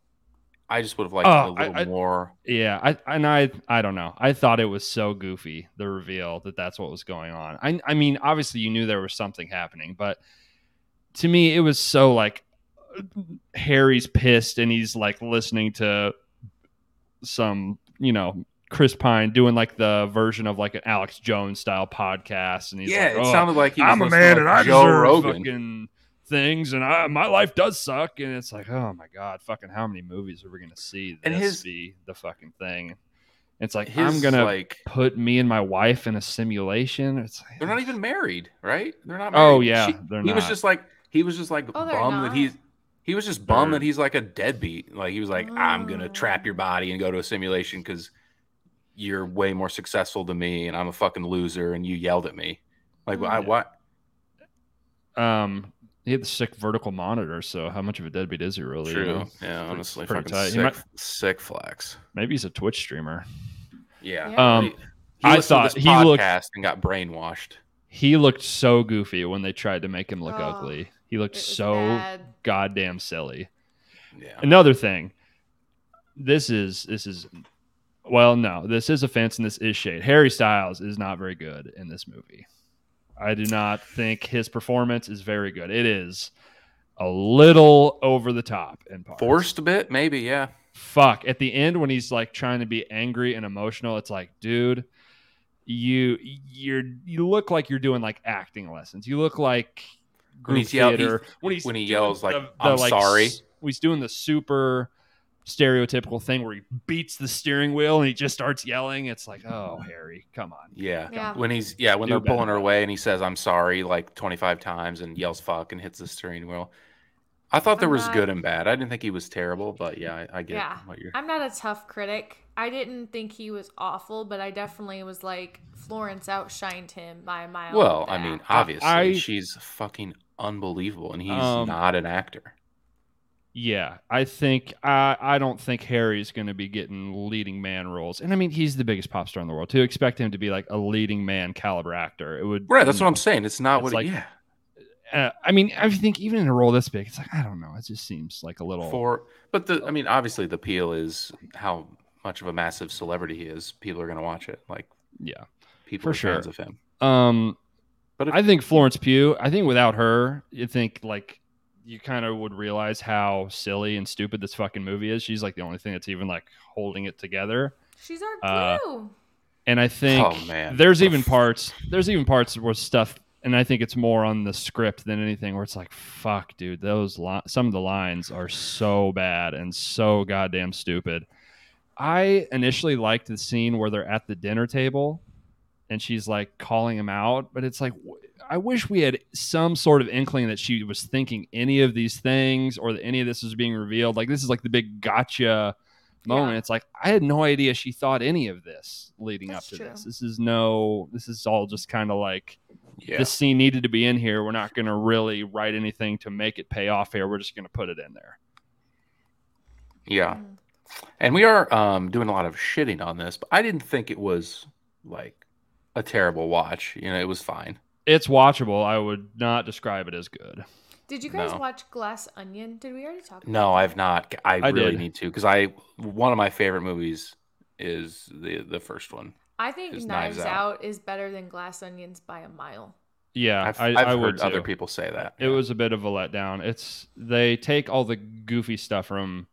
S2: i just would have liked
S1: Oh,
S2: a little
S1: I- I-
S2: more
S1: Yeah, I and I I don't know. I thought it was so goofy the reveal that that's what was going on. I I mean, obviously you knew there was something happening, but to me it was so like Harry's pissed and he's like listening to some, you know, Chris Pine doing like the version of like an Alex Jones style podcast and he's
S2: yeah
S1: like,
S2: it
S1: "Oh,
S2: sounded like he was
S1: I'm a man
S2: to,
S1: and
S2: like,
S1: I
S2: joe
S1: deserve
S2: rogan
S1: fucking things, and I, my life does suck. And it's like, oh my god, fucking how many movies are we gonna see this
S2: And his-
S1: be the fucking thing? It's like
S2: His,
S1: I'm gonna
S2: like
S1: put me and my wife in a simulation. It's like,
S2: they're not even married right they're not
S1: Oh, yeah,
S2: She-
S1: they're
S2: he was just like he was just like
S3: Oh,
S2: bummed that he's he was just bummed that he's like a deadbeat like he was like i'm gonna oh. trap your
S3: Oh.
S2: body and go to a simulation because you're way more successful than me and i'm a fucking loser and you yelled at me like
S3: Mm.
S2: I, what
S1: Um, he had the sick vertical monitor, so how much of a deadbeat is he really? you
S2: True.
S1: know?
S2: Yeah, honestly,
S1: pretty
S2: fucking
S1: tight. He
S2: sick,
S1: might-
S2: sick flex.
S1: Maybe he's a Twitch streamer.
S2: Yeah.
S3: Yeah.
S1: Um,
S2: he, he
S1: I thought
S2: to this
S1: he looked-
S2: and got brainwashed.
S1: He looked so goofy when they tried to make him look
S3: Oh,
S1: ugly. He looked so
S3: bad.
S1: goddamn silly.
S2: Yeah.
S1: Another thing. This is this is well, no, this is offense and this is shade. Harry Styles is not very good in this movie. I do not think his performance is very good. It is a little over the top and.
S2: Forced a bit, maybe. Yeah.
S1: Fuck. At the end when he's like trying to be angry and emotional, it's like, dude, you you're you look like you're doing like acting lessons. You look like
S2: When
S1: group
S2: yell-
S1: theater
S2: he's-
S1: when he's
S2: when he yells, like, "I'm sorry."
S1: s- when he's doing the super stereotypical thing where he beats the steering wheel and he just starts yelling. It's like, oh Harry, come on.
S2: Yeah.
S3: Yeah.
S2: When he's yeah, when
S1: Do
S2: they're pulling her away and he says I'm sorry like 25 times and yells fuck and hits the steering wheel. I thought there
S3: I'm
S2: was
S3: not-
S2: good and bad. I didn't think he was terrible, but yeah, I, I get
S3: Yeah.
S2: what you're.
S3: I'm not a tough critic. I didn't think he was awful, but I definitely was like Florence outshined him by a mile.
S2: Well, I mean, obviously
S1: I-
S2: she's fucking unbelievable, and he's
S1: Um,
S2: not an actor.
S1: Yeah, I think I I don't think Harry's going to be getting leading man roles, and I mean he's the biggest pop star in the world. To expect him to be like a leading man caliber actor, it would
S2: Right, that's what I'm saying. It's not
S1: It's
S2: what.
S1: like-
S2: yeah,
S1: Uh, I mean, I think even in a role this big, it's like I don't know. It just seems like a little.
S2: for but the I mean, obviously the appeal is how much of a massive celebrity he is. People are going to watch it. Like
S1: yeah.
S2: people
S1: For
S2: are
S1: sure.
S2: fans of him.
S1: Um,
S2: But if,
S1: I think Florence Pugh. I think without her, you think like you kind of would realize how silly and stupid this fucking movie is. She's like the only thing that's even like holding it together.
S3: she's our
S1: uh,
S3: glue.
S1: And I think
S2: Oh, man.
S1: there's
S2: What
S1: even parts. There's even parts where stuff, and I think it's more on the script than anything. Where it's like, fuck, dude, those li- some of the lines are so bad and so goddamn stupid. I initially liked the scene where they're at the dinner table, and she's like calling him out, but it's like. W- I wish we had some sort of inkling that she was thinking any of these things or that any of this was being revealed. Like this is like the big gotcha moment.
S3: Yeah.
S1: It's like I had no idea she thought any of this leading
S3: That's
S1: up to
S3: true.
S1: this. This is no. This is all just kind of like
S2: yeah,
S1: this scene needed to be in here. We're not going to really write anything to make it pay off here. We're just going to put it in there.
S2: yeah,
S3: Mm.
S2: and we are um, doing a lot of shitting on this, but I didn't think it was like a terrible watch. You know, it was fine.
S1: It's watchable. I would not describe it as good.
S3: Did you guys
S2: no.
S3: watch Glass Onion? Did we already talk? About it?
S2: No,
S3: that?
S2: I've not. I,
S1: I
S2: really
S1: did.
S2: need to because I one of my favorite movies is the the first one.
S3: I think
S2: is
S3: Knives,
S2: Knives
S3: Out.
S2: Out.
S3: is better than Glass Onions by a mile.
S1: Yeah,
S2: I've,
S1: I,
S2: I've
S1: I
S2: heard
S1: would
S2: other people say that.
S1: It was a bit of a letdown. It's they take all the goofy stuff from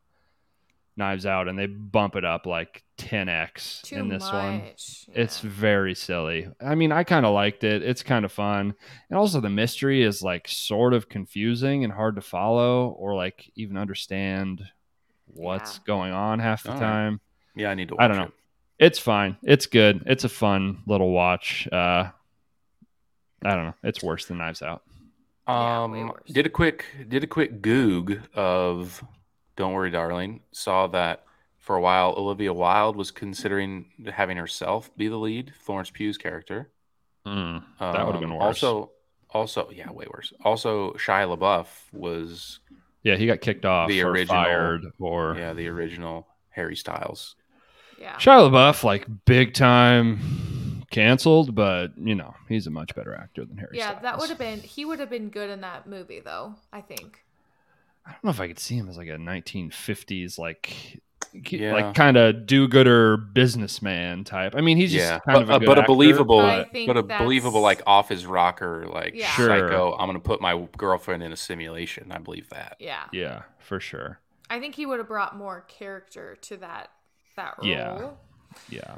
S1: Knives Out and they bump it up like 10x
S3: Too
S1: in this one.
S3: much.
S1: It's very silly. I mean, I kind of liked it. It's kind of fun. And also the mystery is like sort of confusing and hard to follow or like even understand what's
S3: Yeah.
S1: going on half the
S2: All right.
S1: time.
S2: yeah. I need to. Watch
S1: I don't know.
S2: It.
S1: It's fine. It's good. It's a fun little watch. Uh I don't know. It's worse than Knives Out.
S2: Um,
S3: worse.
S2: did a quick did a quick goog of "Don't Worry, Darling." Saw that for a while. Olivia Wilde was considering having herself be the lead, Florence Pugh's character.
S1: Mm, that would have been
S2: Um,
S1: worse.
S2: Also, also, yeah, way worse. Also, Shia LaBeouf was
S1: yeah, he got kicked off
S2: the
S1: or
S2: original-
S1: fired or
S2: yeah the original Harry Styles.
S3: yeah.
S1: Shia LaBeouf, like big time canceled, but you know he's a much better actor than Harry.
S3: Yeah, that would have been. He would have been good in that movie, though. I think.
S1: I don't know if I could see him as like a 1950s like
S2: Yeah.
S1: like kind of do-gooder businessman type. I mean, he's just
S2: yeah,
S1: kind
S2: but,
S1: of a good
S2: but a believable,
S3: But
S1: but-
S2: but a believable like off his rocker, like
S3: Yeah.
S2: Psycho. I'm gonna put my girlfriend in a simulation. I believe that.
S3: Yeah.
S1: yeah, for sure.
S3: I think he would have brought more character to that that role.
S1: Yeah. Yeah.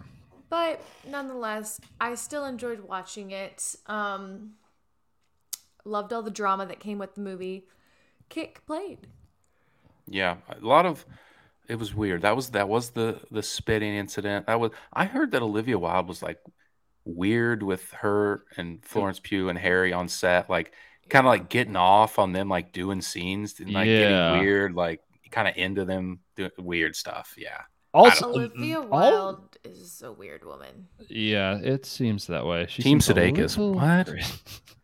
S3: But nonetheless, I still enjoyed watching it. Um, loved all the drama that came with the movie. Kick played.
S2: Yeah, a lot of it was weird. That was that was the the spitting incident. That was I heard that Olivia Wilde was like weird with her and Florence Pugh and Harry on set, like kind of like getting off on them, like doing scenes and like
S1: Yeah.
S2: getting weird, like kind of into them doing weird stuff. Yeah,
S1: Also,
S3: Olivia mm, mm,
S1: all-
S3: Wilde is a weird woman.
S1: Yeah, it seems that way. She
S2: Team
S1: seems a
S2: Sudeikis.
S1: little-
S2: What?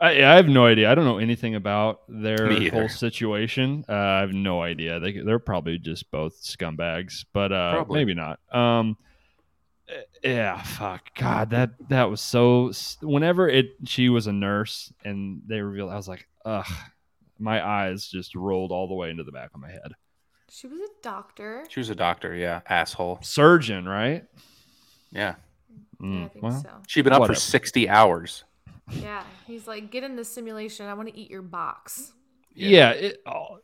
S1: I, I have no idea. I don't know anything about their whole situation. Uh, I have no idea. They they're probably just both scumbags, but uh, maybe not. Um, eh, yeah, fuck, God, that that was so. Whenever it, she was a nurse, and they revealed, I was like, ugh, my eyes just rolled all the way into the back of my head.
S3: She was a doctor.
S2: she was a doctor. Yeah, asshole.
S1: Surgeon, right?
S2: Yeah,
S3: Yeah,
S1: Mm,
S3: I think
S1: well,
S3: so.
S2: she'd been up
S1: Whatever.
S2: for sixty hours.
S3: Yeah, he's like, get in the simulation. I want to eat your box.
S1: yeah, it, oh,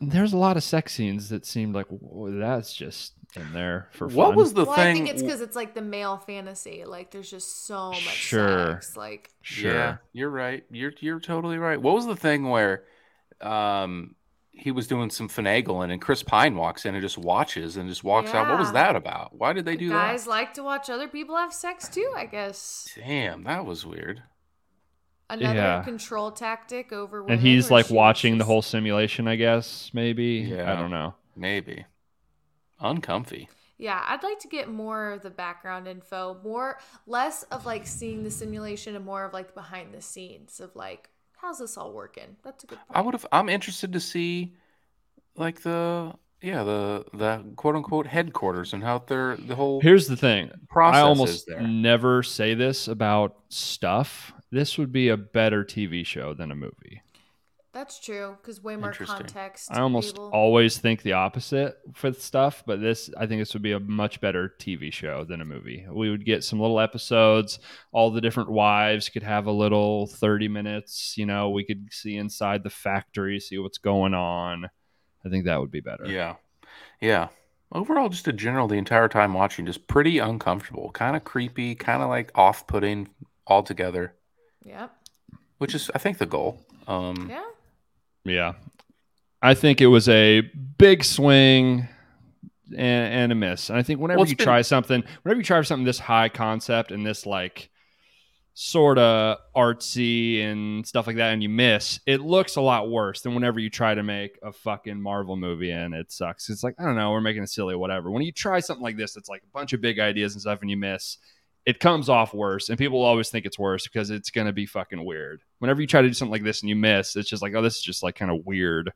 S1: There's a lot of sex scenes that seemed like "Whoa, that's just in there for
S2: What was the
S3: well,
S2: thing?
S3: I think it's because it's like the male fantasy. Like there's just so much
S1: Sure.
S3: sex. Like
S1: sure?
S2: Yeah, you're right. You're you're totally right. What was the thing where um he was doing some finagling and Chris Pine walks in and just watches and just walks out? What was that about? Why did they do that?
S3: guys like to watch other people have sex too. I guess?
S2: Damn, that was weird.
S3: Another
S1: Yeah.
S3: control tactic over. Women
S1: And he's like
S3: she
S1: watching the whole simulation, I guess. Maybe.
S2: yeah, I
S1: don't know.
S2: Maybe. Uncomfy.
S3: Yeah, I'd like to get more of the background info, more less of like seeing the simulation and more of like behind the scenes of like how's this all working. That's a good point.
S2: I would have I'm interested to see like the yeah, the the quote unquote headquarters and how they're the whole
S1: Here's the thing.
S2: process
S1: I
S2: is
S1: almost
S2: there.
S1: never say this about stuff. This would be a better TV show than a movie.
S3: That's true because way more context.
S1: I almost
S3: able-
S1: always think the opposite with stuff, but this I think this would be a much better TV show than a movie. We would get some little episodes. All the different wives could have a little thirty minutes. You know, we could see inside the factory, see what's going on. I think that would be better.
S2: Yeah. Yeah. Overall, just a general, the entire time watching, just pretty uncomfortable, kind of creepy, kind of like off putting altogether,
S3: Yep.
S2: which is, I think, the goal. Um,
S3: Yeah.
S1: Yeah. I think it was a big swing and, and a miss. And I think whenever
S2: Well,
S1: you
S2: been-
S1: try something, whenever you try something this high concept and this like sort of artsy and stuff like that and you miss, it looks a lot worse than whenever you try to make a fucking Marvel movie and it sucks. It's like, I don't know, we're making it silly, whatever. When you try something like this, it's like a bunch of big ideas and stuff and you miss, it comes off worse. And people always think it's worse because it's going to be fucking weird. Whenever you try to do something like this and you miss, it's just like, oh, this is just like kind of weird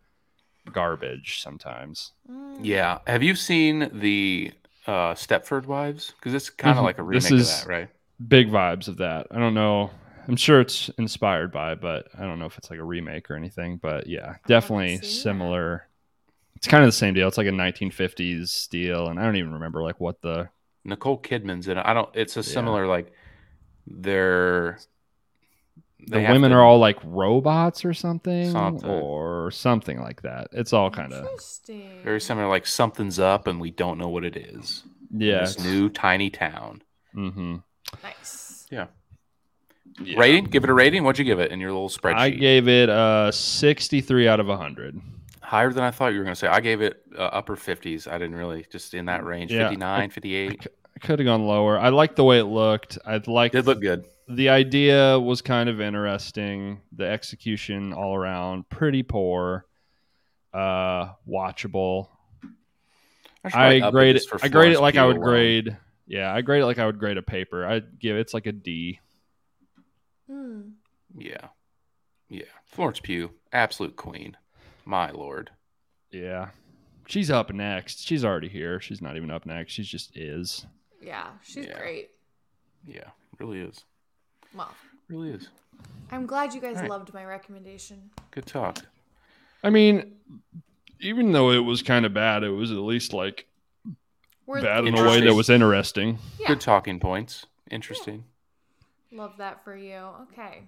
S1: garbage sometimes.
S3: Mm.
S2: yeah. Have you seen the uh, Stepford Wives? Because it's kind of
S1: Mhm.
S2: like a remake
S1: This
S2: of that, right?
S1: Big vibes of that. I don't know. I'm sure it's inspired by, but I don't know if it's like a remake or anything. But yeah, definitely
S3: seen that.
S1: similar. It's kind of the same deal. It's like a 1950s deal, and I don't even remember like what the
S2: Nicole Kidman's in it. I don't, it's a
S1: Yeah.
S2: similar, like, they're.
S1: the
S2: they have
S1: women
S2: to-
S1: are all like robots or something,
S2: Something.
S1: or something like that. It's all kind of
S2: very similar, like, something's up and we don't know what it is.
S1: yeah.
S2: This new tiny town.
S1: Mm-hmm.
S3: Nice.
S2: Yeah. Rating? Give it a rating. What'd you give it in your little spreadsheet?
S1: I gave it a 63 out of 100.
S2: Higher than I thought you were going to say. I gave it uh, upper 50s. I didn't really, just in that range.
S1: Yeah,
S2: 59, 58.
S1: I could have gone lower. I liked the way it looked. I liked
S2: it looked good.
S1: the idea was kind of interesting. The execution all around pretty poor. Uh, watchable.
S2: should probably
S1: I grade it.
S2: just for
S1: I grade it like I would
S2: alone.
S1: grade. Yeah, I grade it like I would grade a paper. I'd give it's like a D.
S3: Hmm.
S2: Yeah. Yeah. Florence Pugh, absolute queen. My lord.
S1: Yeah, she's up next. She's already here. She's not even up next. She's just is.
S3: Yeah, she's
S2: Yeah.
S3: great.
S2: Yeah. Really is.
S3: Well,
S2: Really is.
S3: I'm glad you guys
S2: All right.
S3: loved my recommendation.
S2: Good talk.
S1: I mean, even though it was kind of bad, it was at least like
S3: Worth
S1: bad in a way that was interesting.
S3: Yeah,
S2: Good talking points. Interesting.
S3: love that for you. Okay.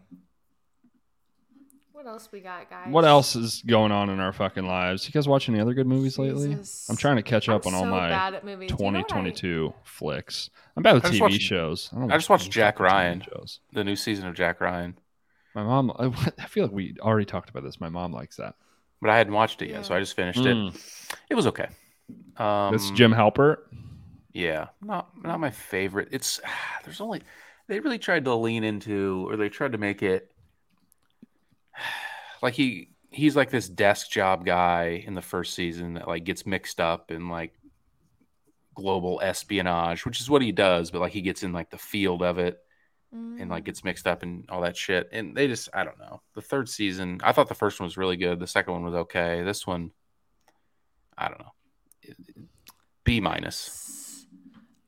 S3: What else we got, guys?
S1: What else is going on in our fucking lives? You guys watch any other good movies lately?
S3: Jesus.
S1: I'm trying to catch up
S3: I'm
S1: on all
S3: so
S1: my
S3: bad at movies. Do you know what I-
S1: 2022 flicks. I'm bad with
S2: I just
S1: TV
S2: watched-
S1: shows. I, don't
S2: I just
S1: watch
S2: watched
S1: any
S2: Jack
S1: fucking TV
S2: Ryan.
S1: Shows.
S2: The new season of Jack Ryan.
S1: My mom. I, I feel like we already talked about this. My mom likes that.
S2: But I hadn't watched it yet, so I just finished
S1: Mm.
S2: it. It was okay. Um,
S1: That's Jim Halpert.
S2: Yeah, not not my favorite. It's there's only they really tried to lean into or they tried to make it like he he's like this desk job guy in the first season that like gets mixed up in like global espionage, which is what he does, but like he gets in like the field of it and like
S3: Mm.
S2: gets mixed up and all that shit. And they just I don't know. The third season, I thought the first one was really good. The second one was okay. This one, I don't know. B minus.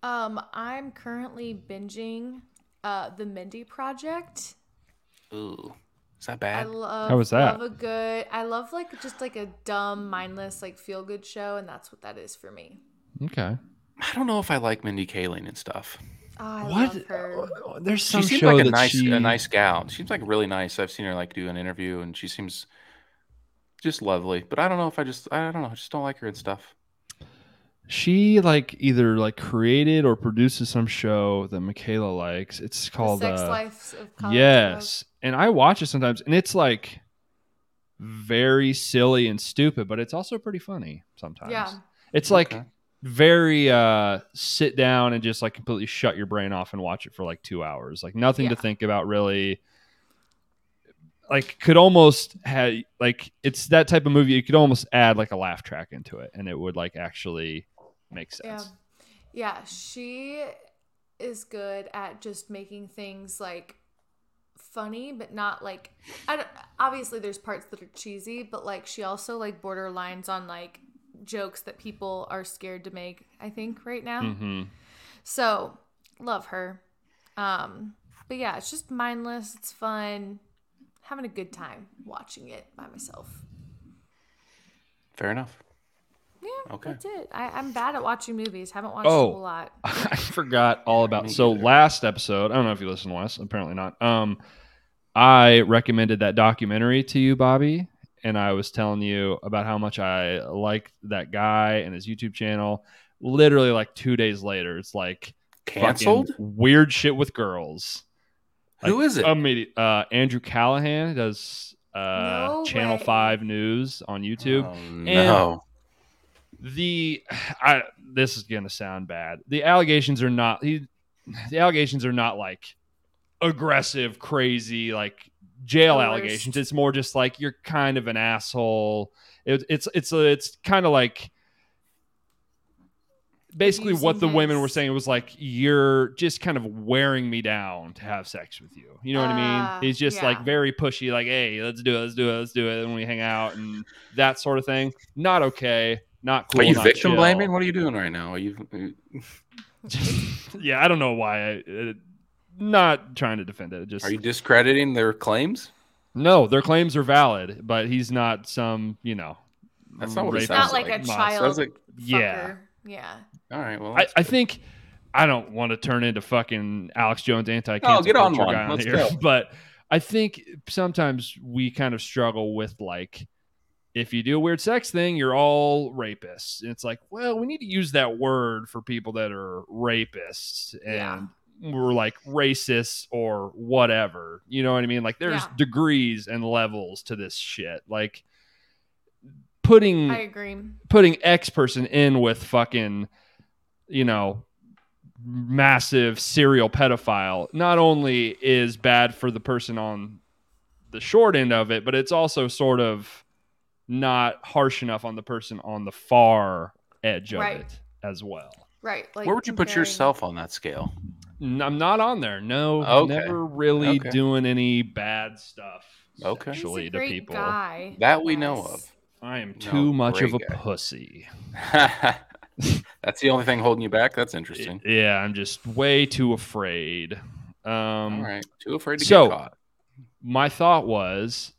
S3: Um, I'm currently binging uh the Mindy Project.
S2: Ooh, is that
S3: I
S2: bad?
S3: love
S1: How was that?
S3: I love a good I love like just like a dumb, mindless, like feel good show, and that's what that is for me.
S1: Okay.
S2: I don't know if I like Mindy Kaling and stuff.
S3: Oh, I
S1: what?
S3: love her.
S1: Uh, There's
S2: She seems
S1: show
S2: like a
S1: that
S2: nice,
S1: she.
S2: a nice gal. She seems like really nice. I've seen her like do an interview, and she seems, just lovely. But I don't know if I just I don't know. I just don't like her and stuff.
S1: She like either like created or produces some show that Michaela likes. It's called
S3: the sex
S1: uh,
S3: lives of college
S1: yes, and I watch it sometimes, and it's like very silly and stupid, but it's also pretty funny sometimes.
S3: Yeah.
S1: it's like very uh sit down and just like completely shut your brain off and watch it for like two hours like nothing to think about really like could almost have like it's that type of movie you could almost add like a laugh track into it and it would like actually make
S3: Yeah.
S1: sense
S3: Yeah, she is good at just making things like funny, but not like I don't, obviously there's parts that are cheesy, but like she also like borderlines on like jokes that people are scared to make, I think right now.
S1: hmm
S3: So, love her. Um but yeah, it's just mindless, it's fun. Having a good time watching it by myself.
S2: Fair enough.
S3: Yeah,
S2: Okay.
S3: that's it. I, I'm bad at watching movies. Haven't watched
S1: Oh.
S3: a whole lot.
S1: I forgot all about so last episode I don't know if you listened Wes apparently not um I recommended that documentary to you Bobby and I was telling you about how much I liked that guy and his YouTube channel literally like 2 days later it's like
S2: Canceled?
S1: weird shit with girls
S2: Who is it?
S1: immediate uh Andrew Callaghan he does uh
S3: No
S1: channel
S3: way.
S1: 5 news on YouTube
S2: Oh, no.
S1: The I this is gonna sound bad. The allegations are not he, the allegations are not like aggressive, crazy, like jail allegations. It's more just like you're kind of an asshole. It, it's it's it's kind of like basically what the women were saying was like you're just kind of wearing me down to have sex with you. You know what I
S3: Ah,
S1: mean? He's just
S3: yeah.
S1: like very pushy, like hey, let's do it, let's do it, let's do it, and we hang out and that sort of thing. Not okay. Not cool.
S2: Are you victim
S1: chill.
S2: blaming? What are you doing right now? Are you?
S1: yeah, I don't know why. I, uh, not trying to defend it. it Just
S2: Are you discrediting their claims?
S1: no, their claims are valid, but he's not some you know.
S2: That's not what it sounds
S3: Not like a child.
S2: Sounds like-
S1: Yeah,
S3: fucker. Yeah.
S2: All right. Well,
S1: I, I think I don't want to turn into fucking Alex Jones anti
S2: Oh, get on one.
S1: guy on
S2: Let's
S1: here,
S2: go.
S1: but I think sometimes we kind of struggle with like. If you do a weird sex thing, you're all rapists. And it's like, well, we need to use that word for people that are rapists and
S3: Yeah.
S1: we're like racists or whatever. You know what I mean? Like there's
S3: Yeah.
S1: degrees and levels to this shit. Like putting
S3: I agree.
S1: putting X person in with fucking, you know, massive serial pedophile not only is bad for the person on the short end of it, but it's also sort of not harsh enough on the person on the far edge of
S3: Right.
S1: it as well.
S3: Right. Like
S2: Where would you put yourself on that scale?
S1: I'm not on there. No,
S2: Okay.
S1: never really
S2: Okay.
S1: doing any bad stuff
S2: Okay.
S3: He's
S1: sexually to people.
S3: guy.
S2: That we know
S3: of.
S1: I am
S2: No,
S1: too much of a
S2: guy.
S1: pussy.
S2: That's the only thing holding you back. That's interesting.
S1: Yeah, I'm just way too afraid. Um,
S2: All right. Too afraid to
S1: so-
S2: get caught.
S1: my thought was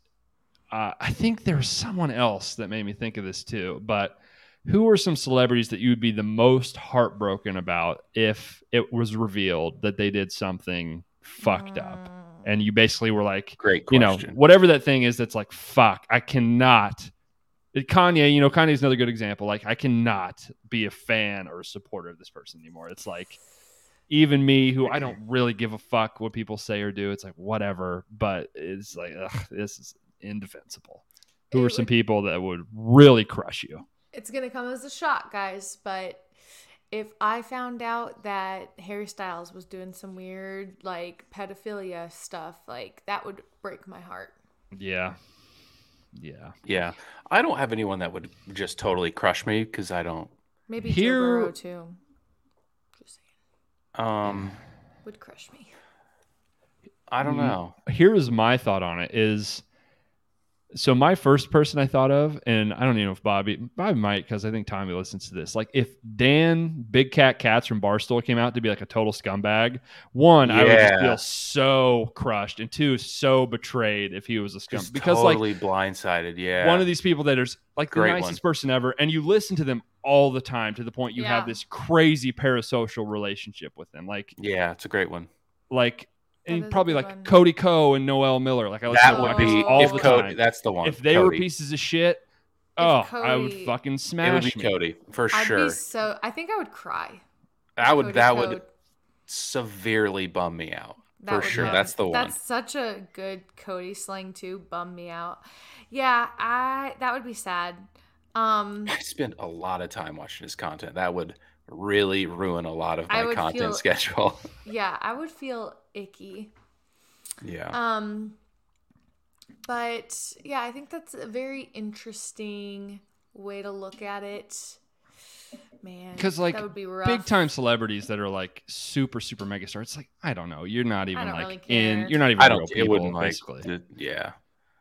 S1: uh, I think there was someone else that made me think of this too, but who are some celebrities that you would be the most heartbroken about if it was revealed that they did something fucked up?
S3: Mm.
S1: And you basically were like,
S2: Great
S1: you know,
S2: question.
S1: whatever that thing is that's like, fuck, I cannot. Kanye, you know, Kanye's another good example. Like, I cannot be a fan or a supporter of this person anymore. It's like, even me, who I don't really give a fuck what people say or do, it's like, whatever. But it's like, ugh, this is indefensible. Who
S3: It
S1: are some
S3: would-
S1: people that would really crush you?
S3: It's gonna come as a shock, guys. But if I found out that Harry Styles was doing some weird like pedophilia stuff, like that would break my heart.
S1: Yeah. Yeah.
S2: Yeah. I don't have anyone that would just totally crush me because I don't.
S3: Maybe
S1: Here-
S3: Joe Burrow too. Just saying,
S2: Um,
S3: would crush me.
S2: I don't
S1: Mm.
S2: know.
S1: here is my thought on it is so my first person I thought of, and I don't even know if Bobby, Bobby might because I think Tommy listens to this. Like if Dan Big Cat Katz from Barstool came out to be like a total scumbag, one I would just feel so crushed, and two so betrayed if he was a scumbag.
S2: Just
S1: because like
S2: blindsided. Yeah.
S1: one of these people that is like the
S2: Great
S1: nicest person ever, and you listen to them all the time to the point you have this crazy parasocial relationship with them, like
S2: Yeah, it's a great one.
S1: like and probably like
S3: one.
S1: Cody Ko and Noel Miller. Like I listen
S2: That
S1: to
S2: would be
S1: all
S2: if
S1: the
S2: Cody.
S1: time.
S2: That's the one.
S1: If they were pieces of shit, oh, I would
S3: Cody-
S1: fucking
S2: it would
S1: smash
S2: be
S1: me.
S2: Cody for
S3: I'd
S2: sure.
S3: be so. I think I would cry.
S2: I would.
S3: Cody
S2: that
S3: Code.
S2: would severely bum me out
S3: That
S2: for sure.
S3: bum-
S2: That's the one.
S3: That's such a good Cody slang too. Bum me out. Yeah, I. That would be sad. Um,
S2: I spend a lot of time watching his content. That would really ruin a lot of my content
S3: feel-
S2: schedule.
S3: yeah, I would feel icky.
S2: yeah.
S3: Um, but yeah, I think that's a very interesting way to look at it. Man,
S1: because like,
S3: that would be rough.
S1: Big time celebrities that are like super super mega stars. It's like I don't know. You're not even like
S3: really
S1: in. You're not even.
S2: I don't.
S1: people,
S2: it wouldn't like.
S1: basically.
S2: th- yeah.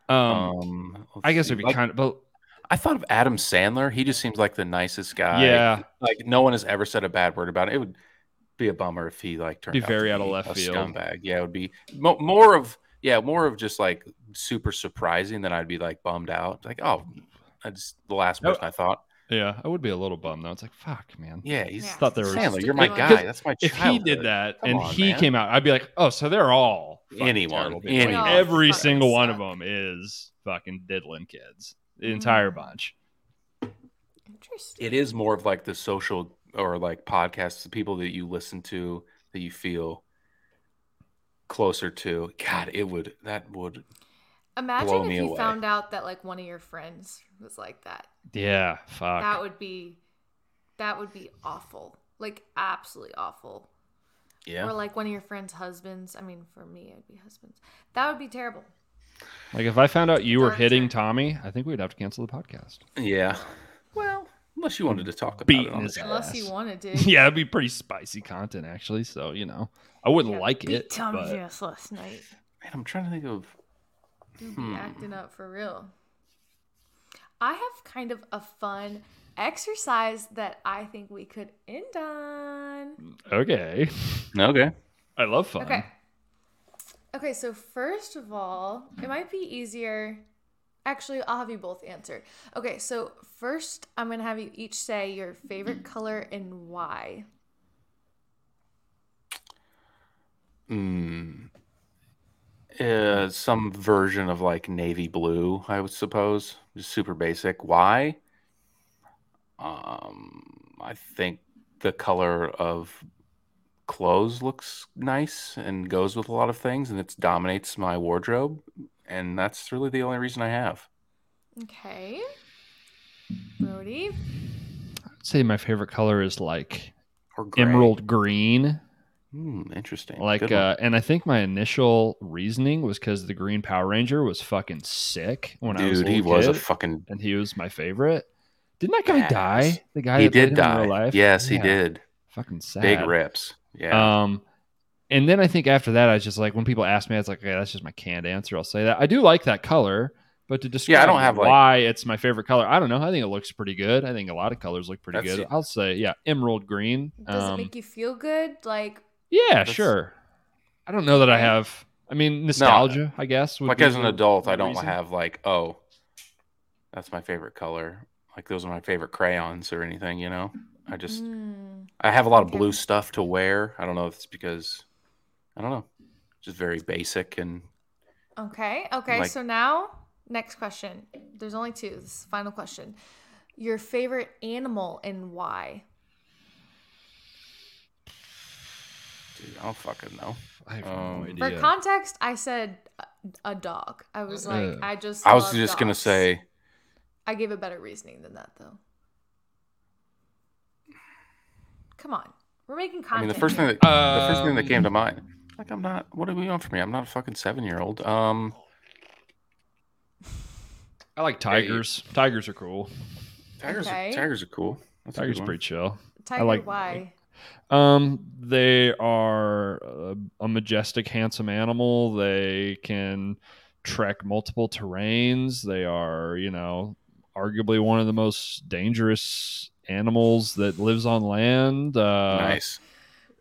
S1: Um,
S2: Um.
S1: I guess
S2: see.
S1: it'd be
S2: Like,
S1: kind of. But
S2: I thought of Adam Sandler. He just seems like the nicest guy.
S1: yeah,
S2: Like no one has ever said a bad word about it. It would be a bummer if he like turned
S1: Be
S2: out
S1: very
S2: to
S1: out of
S2: be
S1: left
S2: a
S1: field.
S2: scumbag. Yeah, it would be mo- more of yeah, more of just like super surprising than I'd be like bummed out. Like oh, that's the last
S1: No.
S2: person I thought.
S1: yeah. I would be a little bummed though. It's like fuck, man.
S2: Yeah, he's
S3: Yeah.
S1: Thought they were
S2: Sandler. You're my guy. That's my.
S1: If he did that
S2: Come
S1: and
S2: on,
S1: he
S2: man.
S1: came out, I'd be like, oh, so they're all
S2: Anyone,
S1: terrible people. Like,
S2: anyone.
S1: every
S3: Fucking
S1: single one of them is fucking diddling kids. The entire
S3: Mm.
S1: bunch.
S3: Interesting.
S2: it is more of like the social or like podcasts, the people that you listen to that you feel closer to. God, it would that would
S3: Imagine
S2: blow
S3: if
S2: me
S3: you
S2: away.
S3: found out that like one of your friends was like that.
S1: Yeah, fuck.
S3: That would be that would be awful. Like absolutely awful.
S2: yeah.
S3: Or like one of your friends' husbands. I mean, for me, it'd be husbands. That would be terrible.
S1: Like if I found out you were hitting
S3: turn.
S1: Tommy, I think we'd have to cancel the podcast.
S2: Yeah. Well, unless you wanted to talk about
S1: Beating
S2: it
S1: his
S2: the
S1: ass.
S3: Unless you wanted to.
S1: yeah, it'd be pretty spicy content actually. So you know, I wouldn't
S3: Yeah,
S1: like
S3: beat
S1: it.
S3: Tommy's
S1: but-
S3: ass last night.
S2: Man, I'm trying to think of
S3: Dude be
S2: Hmm.
S3: acting up for real. I have kind of a fun exercise that I think we could end on.
S1: Okay,
S2: Okay.
S1: I love fun.
S3: Okay. Okay, so first of all, it might be easier. Actually, I'll have you both answer. Okay, so first, I'm going to have you each say your favorite color and why.
S2: Mm. Uh, some version of like navy blue, I would suppose. Just super basic. Why? Um, I think the color of clothes looks nice and goes with a lot of things, and it dominates my wardrobe. And that's really the only reason I have.
S3: Okay. Brody.
S1: I'd say my favorite color is like
S2: Or gray.
S1: emerald green.
S2: Hmm, interesting.
S1: Like, uh, and I think my initial reasoning was because the Green Power Ranger was fucking sick when I was a
S2: dude, he
S1: little
S2: was a
S1: kid,
S2: fucky
S1: and he was my favorite. Didn't that guy
S2: Badass.
S1: die? The guy
S2: He
S1: that
S2: did
S1: him in
S2: die.
S1: real life?
S2: Yes, he did.
S1: Fucking sad.
S2: Big rips. Yeah.
S1: Um, and then I think after that, I was just like, when people ask me, it's like, okay, that's just my canned answer. I'll say that I do like that color, but to describe
S2: Yeah, I don't have, like-
S1: why it's my favorite color, I don't know. I think it looks pretty good. I think a lot of colors look pretty
S2: That's-
S1: good. I'll say, yeah, emerald green.
S3: Does
S1: Um,
S3: it make you feel good? Like,
S1: yeah,
S2: That's-
S1: sure. I don't know that I have. I mean, nostalgia, I guess. would
S2: like
S1: be
S2: as an
S1: the
S2: adult, I don't
S1: reason.
S2: have like, oh, that's my favorite color. Like those are my favorite crayons or anything, you know. I just
S3: mm,
S2: I have a lot of
S3: Okay.
S2: blue stuff to wear. I don't know if it's because I don't know, just very basic and
S3: okay. Okay.
S2: Like-
S3: so now, next question. There's only two. This is the final question. Your favorite animal and why?
S2: dude, I don't fucking know.
S1: I have
S2: Um,
S1: no
S3: For
S1: idea.
S3: context, I said a, a dog. I was like,
S1: Uh,
S3: I just.
S2: I was
S3: love
S2: just gonna say,
S3: I gave a better reasoning than that, though. Come on, we're making content.
S2: I mean, the first thing
S3: here.
S2: that the first thing that
S1: Um,
S2: came to mind, like I'm not. What are we want for me? I'm not a fucking seven year old. Um,
S1: I like tigers. Tigers are cool.
S2: tigers.
S3: Okay.
S2: Are, tigers are cool. That's
S1: Tigers are pretty chill.
S3: Tiger,
S1: like-
S3: why?
S1: Um, they are a, a majestic, handsome animal. They can trek multiple terrains. They are, you know, arguably one of the most dangerous animals that lives on land. Uh,
S2: nice.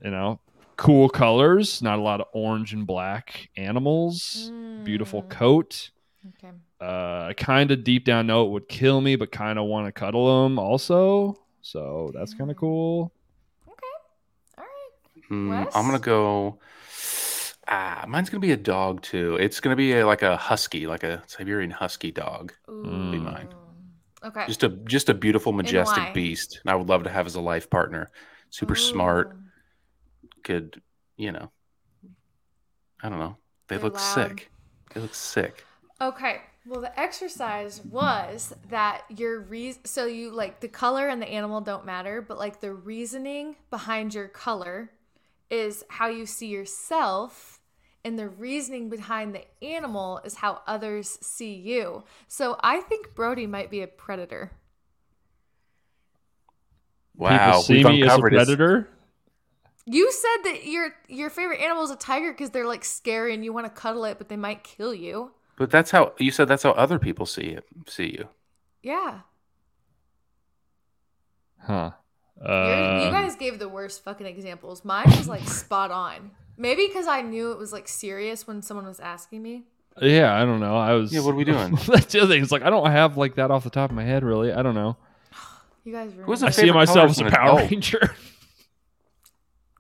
S1: You know, cool colors. Not a lot of orange and black animals. Beautiful
S3: Mm,
S1: coat.
S3: Okay.
S1: Uh, I kind of deep down know it would kill me, but kind of want to cuddle them also. So that's kind of
S3: Mm.
S1: cool.
S3: Okay. All right.
S2: Hmm,
S3: Wes?
S2: I'm gonna go. Ah, mine's gonna be a dog too. It's gonna be a, like a husky, like a Siberian husky dog.
S1: Mm.
S2: Be mine.
S3: Okay.
S2: Just a just a beautiful, majestic beast. And I would love to have as a life partner. Super smart.
S3: Ooh.
S2: Could you know? I don't know. They
S3: They're
S2: look
S3: loud.
S2: sick. They look sick.
S3: Okay. Well, the exercise was that your re- so you like the color and the animal don't matter, but like the reasoning behind your color is how you see yourself and the reasoning behind the animal is how others see you. So I think Brody might be a predator.
S2: Wow.
S1: People see
S2: we've
S1: me as a
S2: uncovered his-
S1: predator.
S3: You said that your your favorite animal is a tiger because they're like scary and you want to cuddle it, but they might kill you.
S2: But that's how you said. That's how other people see it. See you.
S3: Yeah.
S1: Huh.
S3: You're-
S1: Uh,
S3: you guys gave the worst fucking examples. Mine was like spot on. Maybe because I knew it was like serious when someone was asking me.
S1: yeah, I don't know. I was.
S2: Yeah, what are we doing?
S1: That's the other thing. It's like I don't have like that off the top of my head, really. I don't know.
S3: You guys were.
S2: Who's
S1: I
S2: a
S1: see myself as a Power? Ranger.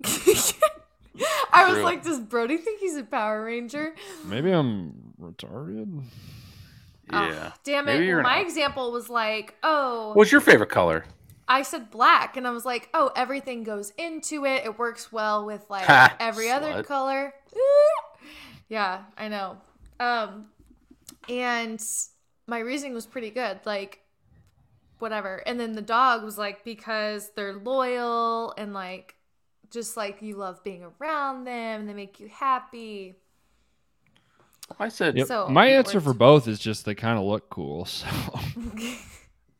S3: I was
S2: True.
S3: like, does Brody think he's a Power Ranger?
S1: Maybe I'm retarded.
S3: Oh,
S2: Yeah.
S3: damn it.
S2: You're
S3: Well, my
S2: not.
S3: example was like, oh,
S2: What's your favorite color?
S3: I said black, and I was like, oh, everything goes into it. It works well with like
S2: Ha,
S3: every other color. yeah, I know. Um, and my reasoning was pretty good. Like, whatever. And then the dog was like, because they're loyal and like, just like you love being around them, they make you happy.
S2: I said.
S1: Yep.
S3: So,
S1: my answer
S3: worked.
S1: for both is just they kind of look cool.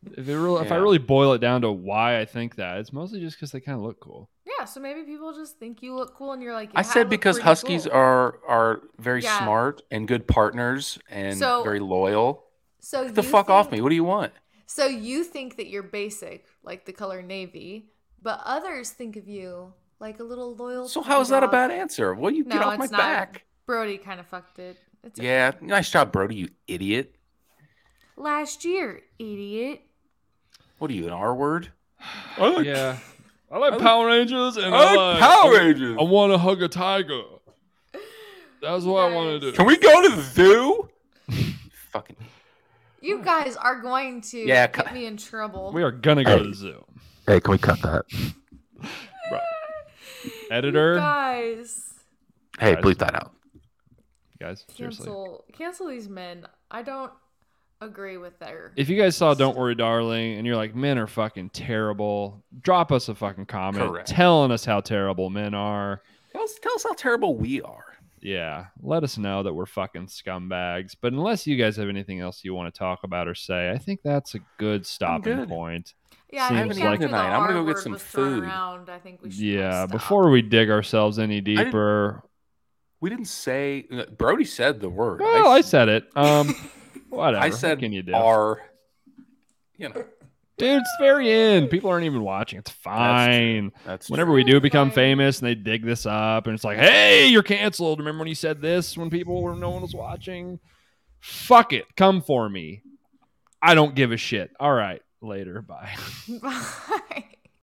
S1: So if it really, if I really boil it down to why I think that, it's mostly just because they kind of look cool.
S3: yeah, so maybe people just think you look cool, and you're like,
S2: I said
S3: look
S2: because huskies
S3: cool."
S2: are are very
S3: Yeah.
S2: smart and good partners and
S3: So-
S2: very loyal.
S3: So
S2: Get the
S3: you
S2: fuck off me! What do you want?
S3: So you think that you're basic, like the color navy, but others think of you like a little loyal.
S2: So
S3: puppy
S2: how is that a bad answer? Well, you
S3: No,
S2: get off my
S3: not.
S2: back.
S3: Brody kind of fucked it. It's okay.
S2: Yeah, nice job, Brody. You idiot.
S3: Last year, idiot.
S2: What are you, an R word?
S1: Yeah, I like
S2: I like-
S1: Power Rangers and
S2: I
S1: I,
S2: like
S1: like
S2: Power Rangers.
S1: I want to hug a tiger. That's what I want to do.
S2: Can we go to the zoo? Fucking.
S3: You guys are going to
S2: Yeah,
S3: get
S2: cu-
S3: me in trouble.
S1: We are gonna go to the zoo.
S2: Hey, can we cut that?
S1: Editor,
S3: guys,
S2: Hey,
S1: Guys.
S2: bleep that out.
S1: guys, seriously.
S3: cancel cancel these men. I don't agree with their.
S1: If you guys saw Don't Worry Darling and you're like, men are fucking terrible, drop us a fucking comment
S2: Correct.
S1: telling us how terrible men are.
S2: Tell us, tell us how terrible we are.
S1: Yeah, let us know that we're fucking scumbags. But unless you guys have anything else you want to talk about or say, I think that's a good stopping
S2: good.
S1: point.
S3: Yeah, I think
S1: like
S2: tonight. I'm gonna go get some food.
S3: Around, I think we should.
S1: Yeah, before we dig ourselves any
S2: didn't-
S1: deeper.
S2: We didn't say. Brody said the word.
S1: Well, I said it. Um, whatever.
S2: I
S1: What
S2: said
S1: can you do?
S2: R. You know,
S1: Dude, it's the very end. People aren't even watching. It's fine.
S2: that's
S1: Whenever
S2: true.
S1: we do become famous and they dig this up and it's like, hey, you're canceled. Remember when you said this when people were no one was watching? Fuck it. Come for me. I don't give a shit. All right. Later. Bye.
S3: Bye.